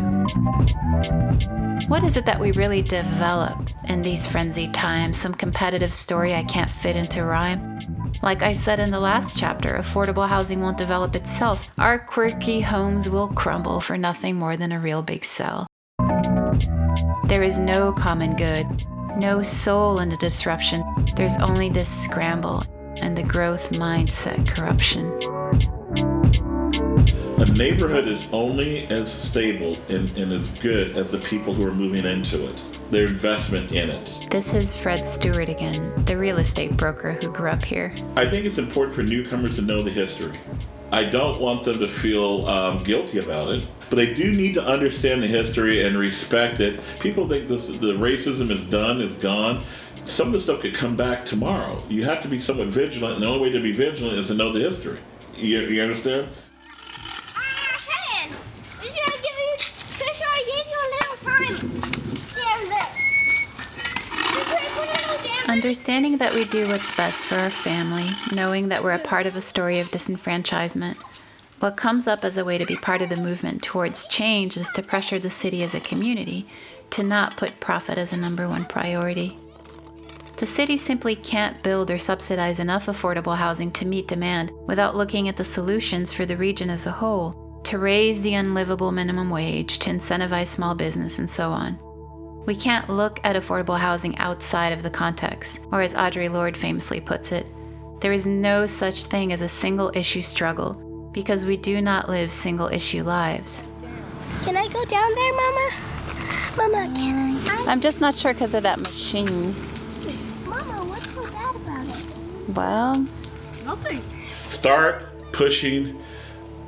What is it that we really develop in these frenzied times, some competitive story I can't fit into rhyme. Like I said in the last chapter, affordable housing won't develop itself. Our quirky homes will crumble for nothing more than a real big cell. There is no common good, no soul in the disruption. There's only this scramble and the growth mindset corruption. A neighborhood is only as stable and, and as good as the people who are moving into it, their investment in it. This is Fred Stewart again, the real estate broker who grew up here. I think it's important for newcomers to know the history. I don't want them to feel um, guilty about it, but they do need to understand the history and respect it. People think this, the racism is done, is gone. Some of the stuff could come back tomorrow. You have to be somewhat vigilant, and the only way to be vigilant is to know the history. You, you understand? Understanding that we do what's best for our family, knowing that we're a part of a story of disenfranchisement. What comes up as a way to be part of the movement towards change is to pressure the city as a community to not put profit as a number one priority. The city simply can't build or subsidize enough affordable housing to meet demand without looking at the solutions for the region as a whole, to raise the unlivable minimum wage, to incentivize small business, and so on. We can't look at affordable housing outside of the context, or as Audre Lorde famously puts it, there is no such thing as a single issue struggle because we do not live single issue lives. Can I go down there, Mama? Mama, can I? I'm just not sure because of that machine. Mama, what's so bad about it? Well, Nothing. Start pushing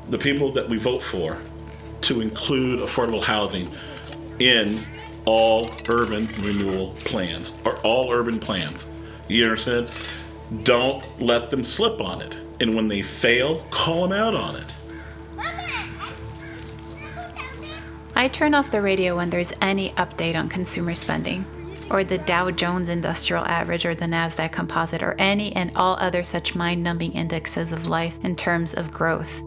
the people that we vote for to include affordable housing in all urban renewal plans or all urban plans. You understand? Don't let them slip on it. And when they fail, call them out on it. I turn off the radio when there's any update on consumer spending, or the Dow Jones Industrial Average, or the NASDAQ Composite, or any and all other such mind numbing indexes of life in terms of growth.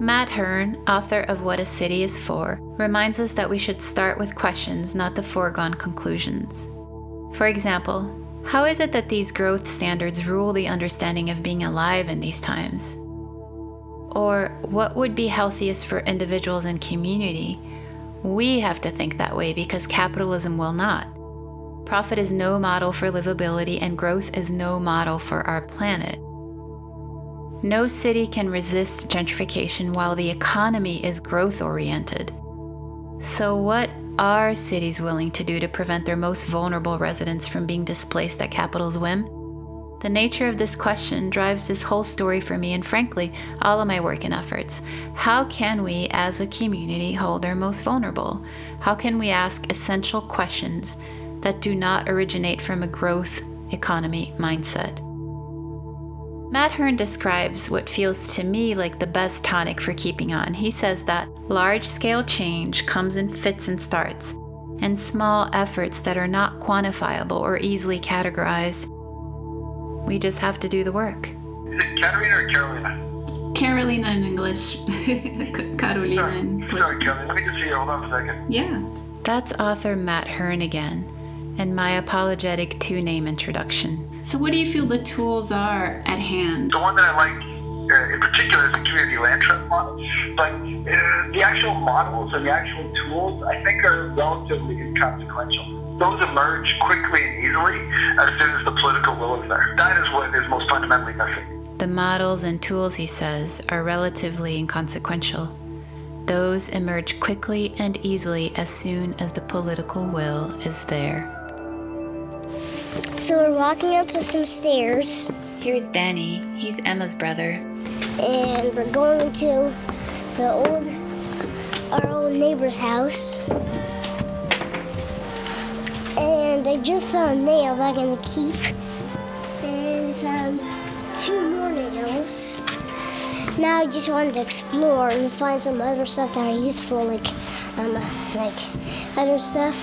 Matt Hern, author of What a City is For, reminds us that we should start with questions, not the foregone conclusions. For example, how is it that these growth standards rule the understanding of being alive in these times? Or what would be healthiest for individuals and community? We have to think that way because capitalism will not. Profit is no model for livability, and growth is no model for our planet. No city can resist gentrification while the economy is growth oriented. So, what are cities willing to do to prevent their most vulnerable residents from being displaced at capital's whim? The nature of this question drives this whole story for me, and frankly, all of my work and efforts. How can we, as a community, hold our most vulnerable? How can we ask essential questions that do not originate from a growth economy mindset? Matt Hern describes what feels to me like the best tonic for keeping on. He says that large scale change comes in fits and starts, and small efforts that are not quantifiable or easily categorized. We just have to do the work. Is it Katerina or Carolina? Carolina in English, Carolina in Sorry, Carolina. Let me just see you. Hold on for a second. Yeah. That's author Matt Hern again, and my apologetic two name introduction. So, what do you feel the tools are at hand? The one that I like uh, in particular is the community land trust model. But uh, the actual models and the actual tools, I think, are relatively inconsequential. Those emerge quickly and easily as soon as the political will is there. That is what is most fundamentally missing. The models and tools, he says, are relatively inconsequential. Those emerge quickly and easily as soon as the political will is there. So we're walking up some stairs. Here's Danny. He's Emma's brother. And we're going to the old, our old neighbor's house. I just found nails I'm gonna keep. And found two more nails. Now I just wanted to explore and find some other stuff that are useful, like, um, like other stuff.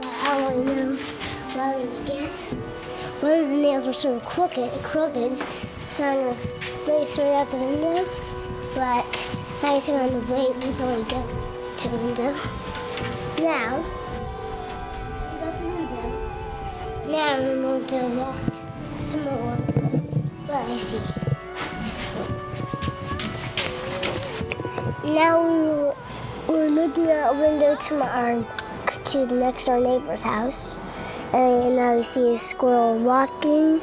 But I don't really know what I'm gonna get. One of the nails were sort of crooked, crooked, so I'm gonna maybe throw it out the window. But I guess I'm on the blade until I go to the window. Now, Now I'm going to walk some more. What I see. Now we- we're looking out a window to my our, to the next door neighbor's house, and now we see a squirrel walking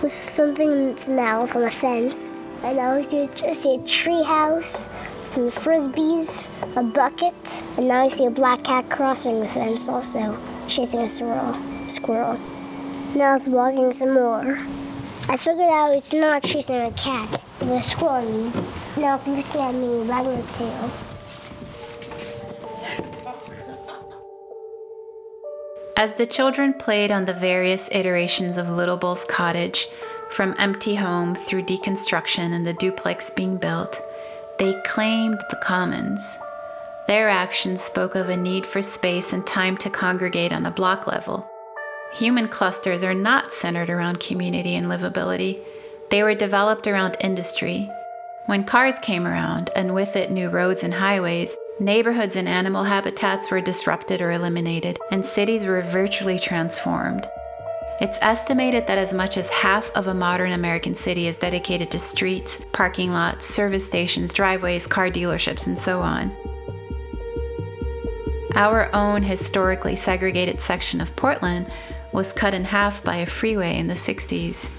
with something in its mouth on the fence. And now we see see a tree house, some frisbees, a bucket, and now I see a black cat crossing the fence, also chasing a squirrel. Squirrel. Now it's walking some more. I figured out it's not chasing a cat, but a squirrel. Now it's looking at me, wagging its tail. As the children played on the various iterations of Little Bull's cottage, from empty home through deconstruction and the duplex being built, they claimed the commons. Their actions spoke of a need for space and time to congregate on the block level. Human clusters are not centered around community and livability, they were developed around industry. When cars came around, and with it new roads and highways, neighborhoods and animal habitats were disrupted or eliminated, and cities were virtually transformed. It's estimated that as much as half of a modern American city is dedicated to streets, parking lots, service stations, driveways, car dealerships, and so on. Our own historically segregated section of Portland was cut in half by a freeway in the 60s.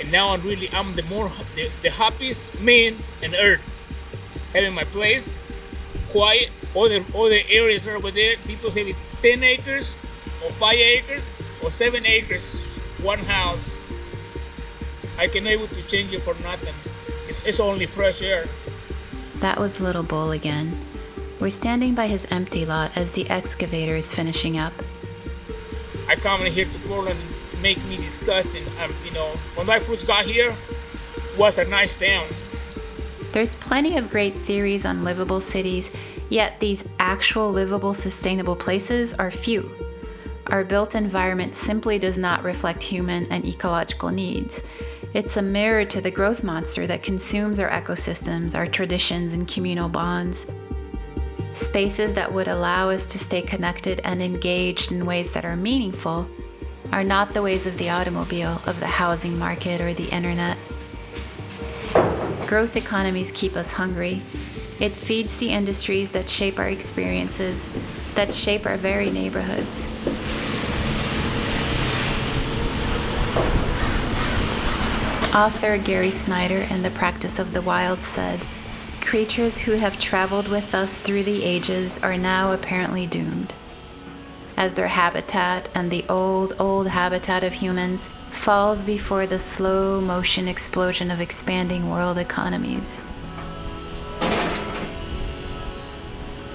And now I'm really I'm the more the, the happiest man on earth. Having my place, quiet. All the all the areas are over there. People having ten acres, or five acres, or seven acres, one house. I can able to change it for nothing. It's, it's only fresh air. That was Little Bull again. We're standing by his empty lot as the excavator is finishing up. I come in here to Portland and make me disgusting. Um, you know, when I first got here, was a nice town. There's plenty of great theories on livable cities, yet these actual livable, sustainable places are few. Our built environment simply does not reflect human and ecological needs. It's a mirror to the growth monster that consumes our ecosystems, our traditions, and communal bonds. Spaces that would allow us to stay connected and engaged in ways that are meaningful are not the ways of the automobile, of the housing market, or the internet. Growth economies keep us hungry. It feeds the industries that shape our experiences, that shape our very neighborhoods. Author Gary Snyder in The Practice of the Wild said, Creatures who have traveled with us through the ages are now apparently doomed. As their habitat and the old, old habitat of humans falls before the slow motion explosion of expanding world economies.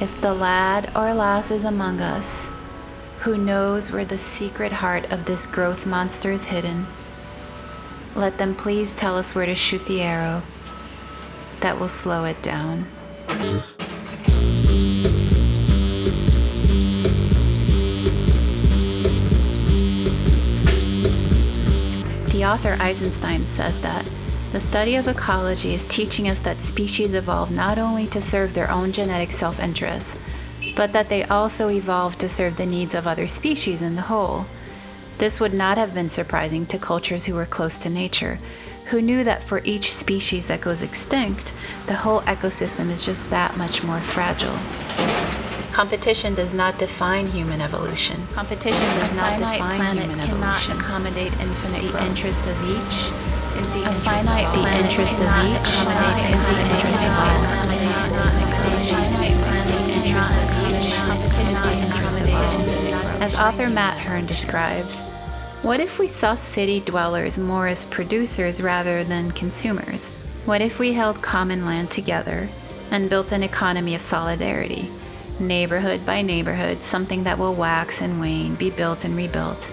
If the lad or lass is among us, who knows where the secret heart of this growth monster is hidden, let them please tell us where to shoot the arrow that will slow it down. The author Eisenstein says that the study of ecology is teaching us that species evolve not only to serve their own genetic self interests, but that they also evolve to serve the needs of other species in the whole. This would not have been surprising to cultures who were close to nature, who knew that for each species that goes extinct, the whole ecosystem is just that much more fragile. Competition does not define human evolution. Competition does A not finite define planet human cannot evolution. accommodate infinite The growth. interest of each is the A interest finite of all. planet The interest of each accommodate infinite interest of growth. all. The interest of each is the interest of all. As author Matt Hern describes, what if we saw city dwellers more as producers rather than consumers? What if we held common land together and built an economy of solidarity, neighborhood by neighborhood, something that will wax and wane, be built and rebuilt?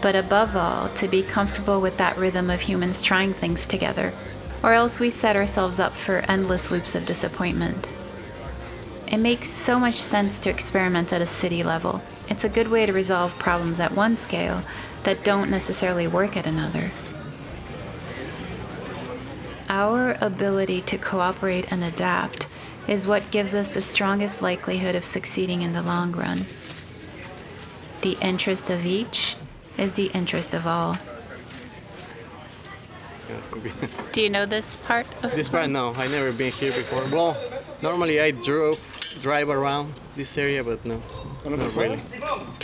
But above all, to be comfortable with that rhythm of humans trying things together, or else we set ourselves up for endless loops of disappointment. It makes so much sense to experiment at a city level. It's a good way to resolve problems at one scale that don't necessarily work at another. Our ability to cooperate and adapt is what gives us the strongest likelihood of succeeding in the long run. The interest of each is the interest of all. Do you know this part of This part, no, I never been here before. Well, normally I drove, drive around this area, but no, not really.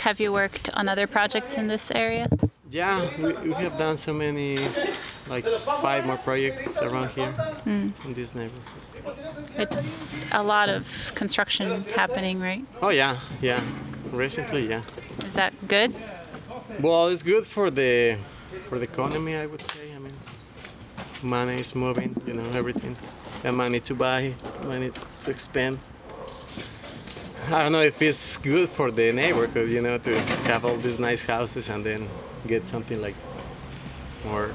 Have you worked on other projects in this area? Yeah, we, we have done so many, like five more projects around here Mm. in this neighborhood. It's a lot of construction happening, right? Oh yeah, yeah. Recently, yeah. Is that good? Well, it's good for the for the economy, I would say. I mean, money is moving, you know, everything. And money to buy, money to expend. I don't know if it's good for the neighborhood, you know, to have all these nice houses and then get something like more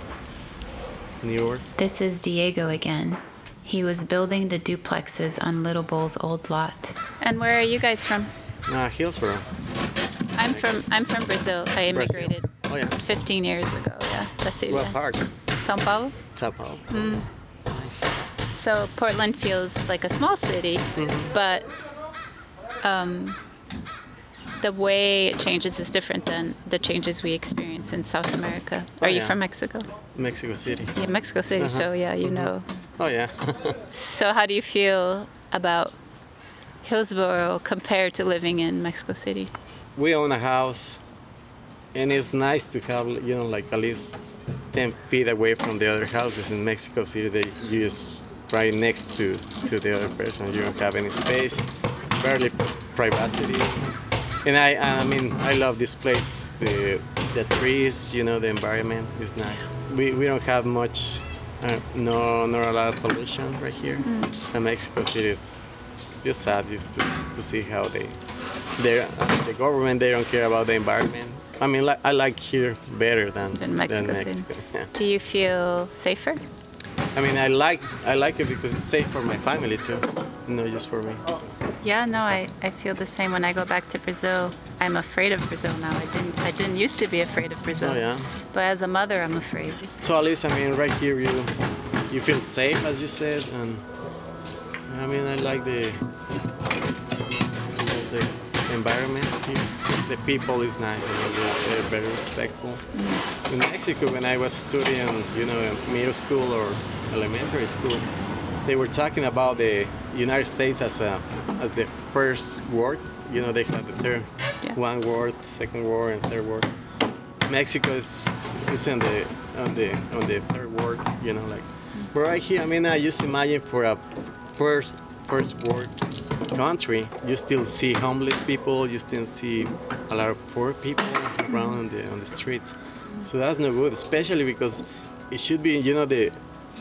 newer. This is Diego again. He was building the duplexes on Little Bull's old lot. And where are you guys from? Uh, Hillsboro. I'm from I'm from Brazil. I Brazil. immigrated Oh, yeah. 15 years ago. Yeah, that's it. What part? São Paulo. Sao Paulo. Mm. So Portland feels like a small city, Mm-hmm. but um, the way it changes is different than the changes we experience in South America. Oh, Are you yeah. from Mexico? Mexico City. Yeah, Mexico City. Uh-huh. So yeah, you Mhm. know. Oh yeah. So how do you feel about Hillsboro compared to living in Mexico City? we own a house and it's nice to have you know like at least 10 feet away from the other houses in mexico city that you just right next to to the other person you don't have any space barely privacy and i i mean i love this place the the trees you know the environment is nice we, we don't have much uh, no not a lot of pollution right here Mm. and mexico city is just sad just to, to see how they they uh, the government they don't care about the environment. I mean, like, I like here better than In Mexico than Mexico. Yeah. Do you feel safer? I mean, I like I like it because it's safe for my family too, not just for me. So, Yeah, no, I, I feel the same when I go back to Brazil. I'm afraid of Brazil now. I didn't I didn't used to be afraid of Brazil. Oh, yeah? But as a mother, I'm afraid. so at least I mean, right here you you feel safe as you said, and I mean, I like the the environment here. The people is nice. You know, they're, they're very respectful. Mm-hmm. In Mexico, when I was studying, you know, middle school or elementary school, they were talking about the United States as a as the first world. You know, they had the third one world, second world, and third world. Mexico is is in the on the on the third world. You know, like but right here. I mean, I just imagine for a first first world country, you still see homeless people. You still see a lot of poor people mm-hmm. around on the on the streets. So that's not good, especially because it should be, you know, the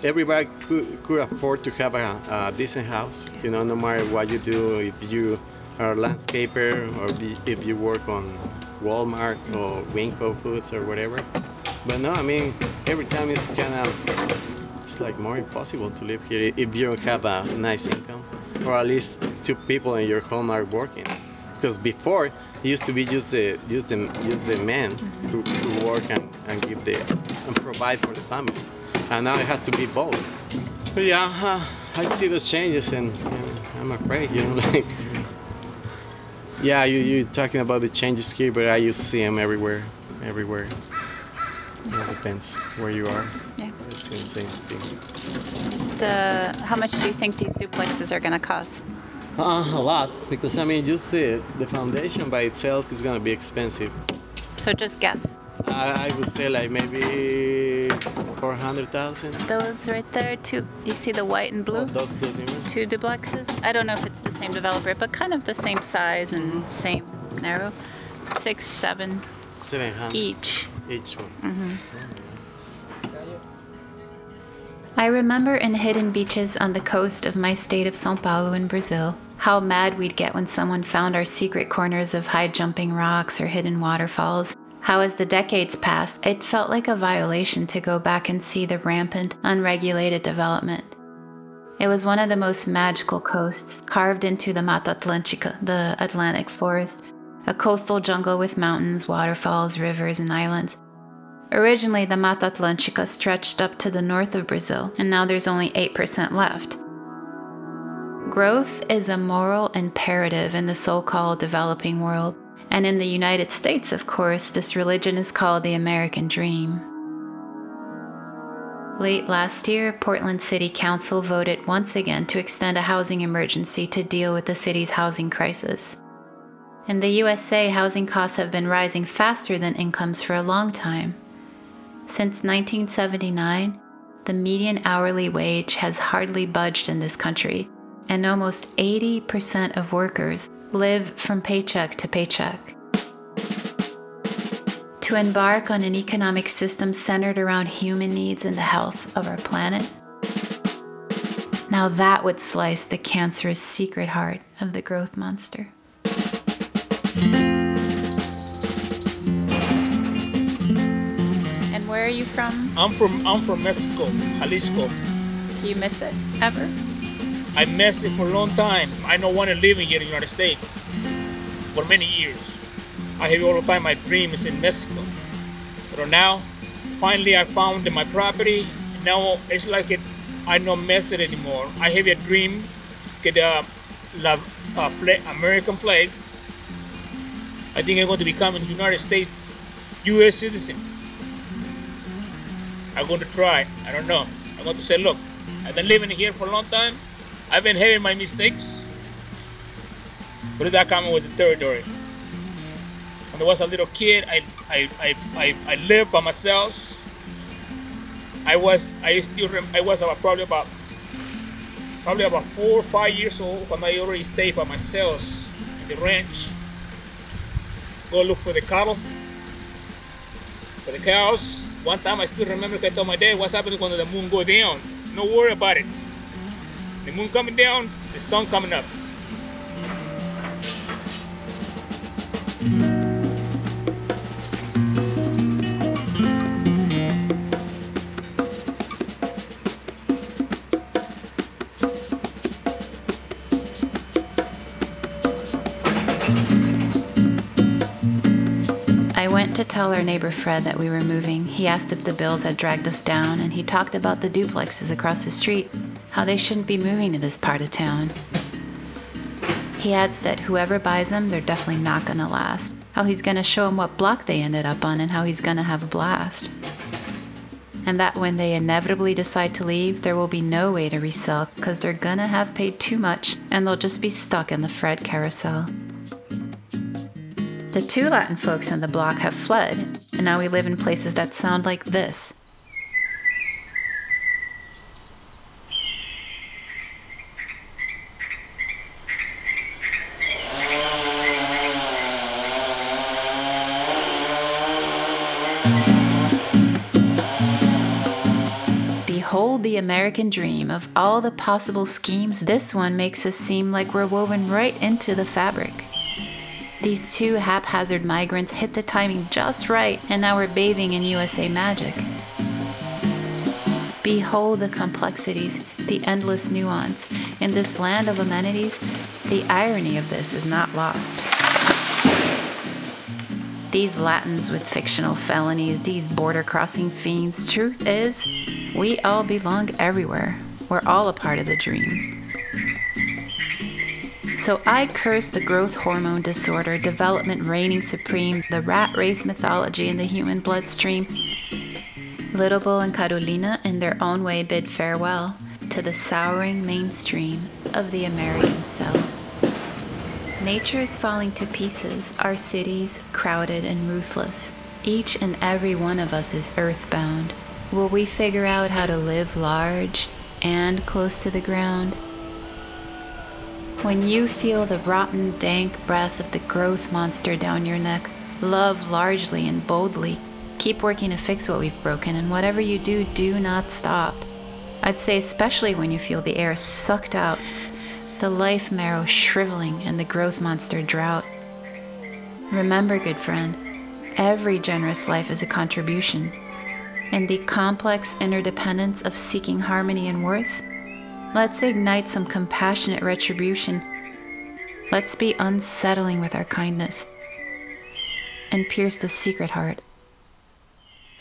everybody could, could afford to have a, a decent house. You know, no matter what you do, if you are a landscaper or if you work on Walmart or Winco Foods or whatever. But no, I mean, every time it's kind of it's like more impossible to live here if you don't have a nice income or at least two people in your home are working because before it used to be just the just the just the men who, who work and, and give the and provide for the family and now it has to be both but yeah uh, i see those changes and, and i'm afraid you know like yeah you, you're talking about the changes here but i used to see them everywhere everywhere it depends where you are Yeah. it's the same thing The how much do you think these duplexes are going to cost? Uh, a lot, because I mean, just the, the foundation by itself is gonna be expensive. So just guess. I, I would say like maybe four hundred thousand. Those right there, two. You see the white and blue? Those those new ones. Two duplexes. I don't know if it's the same developer, but kind of the same size and same narrow. Six, seven Seven hundred each. each one. Mm-hmm. I remember in hidden beaches on the coast of my state of Sao Paulo in Brazil, how mad we'd get when someone found our secret corners of high jumping rocks or hidden waterfalls. How, as the decades passed, it felt like a violation to go back and see the rampant, unregulated development. It was one of the most magical coasts, carved into the Mata Atlântica, the Atlantic forest, a coastal jungle with mountains, waterfalls, rivers, and islands. Originally, the Mata Atlântica stretched up to the north of Brazil, and now there's only 8% left. Growth is a moral imperative in the so called developing world, And in the United States, of course, this religion is called the American Dream. Late last year, Portland City Council voted once again to extend a housing emergency to deal with the city's housing crisis. In the USA, housing costs have been rising faster than incomes for a long time. Since 1979, the median hourly wage has hardly budged in this country, and almost 80% of workers live from paycheck to paycheck. To embark on an economic system centered around human needs and the health of our planet? Now that would slice the cancerous secret heart of the growth monster. And where are you from? I'm from I'm from Mexico, Jalisco. Do you miss it ever? I miss it for a long time. I don't want to live here in the United States for many years. I have all the time my dream is in Mexico. But now, finally, I found my property. Now it's like it, I don't miss it anymore. I have a dream, get a uh, flag, American flag. I think I'm going to become a United States U.S. citizen. I'm going to try. I don't know. I'm going to say, look, I've been living here for a long time. I've been having my mistakes. But that coming with the territory. When I was a little kid, I I, I, I, I lived by myself. I was I still rem- I was about probably about probably about four or five years old when I already stayed by myself in the ranch. Go look for the cattle, for the cows. One time I still remember I told my dad what's happening when the moon go down. So no worry about it. The moon coming down, the sun coming up. I went to tell our neighbor Fred that we were moving. He asked if the bills had dragged us down, and he talked about the duplexes across the street, how they shouldn't be moving to this part of town. He adds that whoever buys them, they're definitely not gonna last. How he's gonna show them what block they ended up on and how he's gonna have a blast. And that when they inevitably decide to leave, there will be no way to resell because they're gonna have paid too much and they'll just be stuck in the Fred carousel. The two Latin folks on the block have fled, and now we live in places that sound like this. The American dream of all the possible schemes. This one makes us seem like we're woven right into the fabric. These two haphazard migrants hit the timing just right, and now we're bathing in USA magic. Behold the complexities, the endless nuance. In this land of amenities, the irony of this is not lost. These Latins with fictional felonies, these border crossing fiends, truth is, we all belong everywhere. We're all a part of the dream. So I curse the growth hormone disorder, development reigning supreme, the rat race mythology in the human bloodstream. Little Bull and Carolina, in their own way, bid farewell to the souring mainstream of the American cell. Nature is falling to pieces, our cities crowded and ruthless. Each and every one of us is earthbound. Will we figure out how to live large and close to the ground? When you feel the rotten, dank breath of the growth monster down your neck, love largely and boldly. Keep working to fix what we've broken, and whatever you do, do not stop. I'd say, especially when you feel the air sucked out, the life marrow shriveling, and the growth monster drought. Remember, good friend, every generous life is a contribution. In the complex interdependence of seeking harmony and worth, Let's ignite some compassionate retribution. Let's be unsettling with our kindness and pierce the secret heart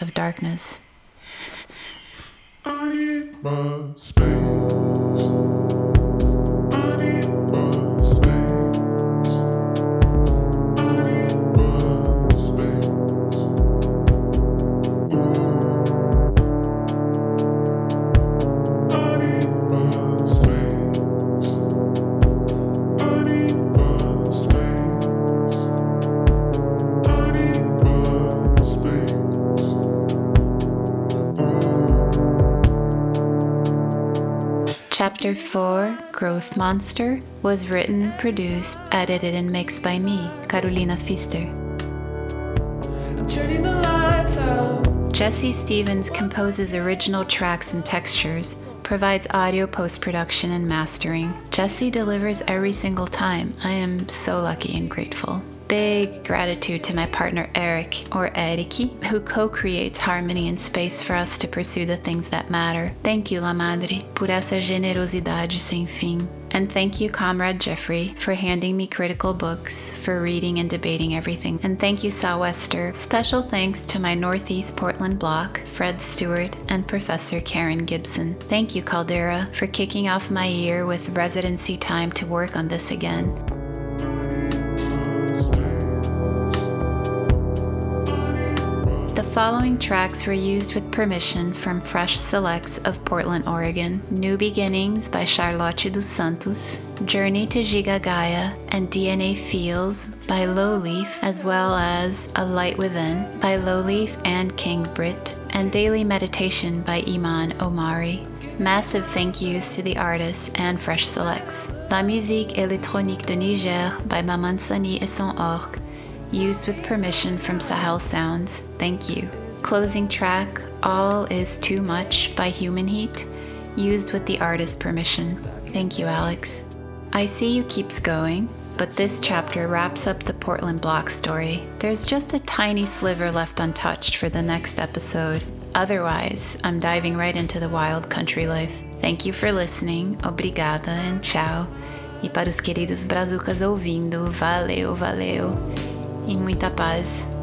of darkness. I need my space. Chapter 4, Growth Monster, was written, produced, edited, and mixed by me, Carolina Fister. Jesse Stevens composes original tracks and textures, provides audio post production and mastering. Jesse delivers every single time. I am so lucky and grateful. Big gratitude to my partner Eric, or Eriki, who co creates harmony and space for us to pursue the things that matter. Thank you, La Madre, por essa generosidade sem fim. And thank you, Comrade Jeffrey, for handing me critical books, for reading and debating everything. And thank you, Southwester. Special thanks to my Northeast Portland block, Fred Stewart, and Professor Karen Gibson. Thank you, Caldera, for kicking off my year with residency time to work on this again. Following tracks were used with permission from Fresh Selects of Portland, Oregon New Beginnings by Charlotte dos Santos, Journey to Giga Gaia, and DNA Feels by Lowleaf, as well as A Light Within by Lowleaf and King Brit, and Daily Meditation by Iman Omari. Massive thank yous to the artists and Fresh Selects. La musique électronique de Niger by Mamane Sani et son orgue used with permission from Sahel Sounds. Thank you. Closing track All Is Too Much by Human Heat, used with the artist's permission. Thank you, Alex. I See You keeps going, but this chapter wraps up the Portland block story. There's just a tiny sliver left untouched for the next episode. Otherwise, I'm diving right into the wild country life. Thank you for listening, obrigada and ciao. E para os queridos brazucas ouvindo, valeu, valeu. E muita paz.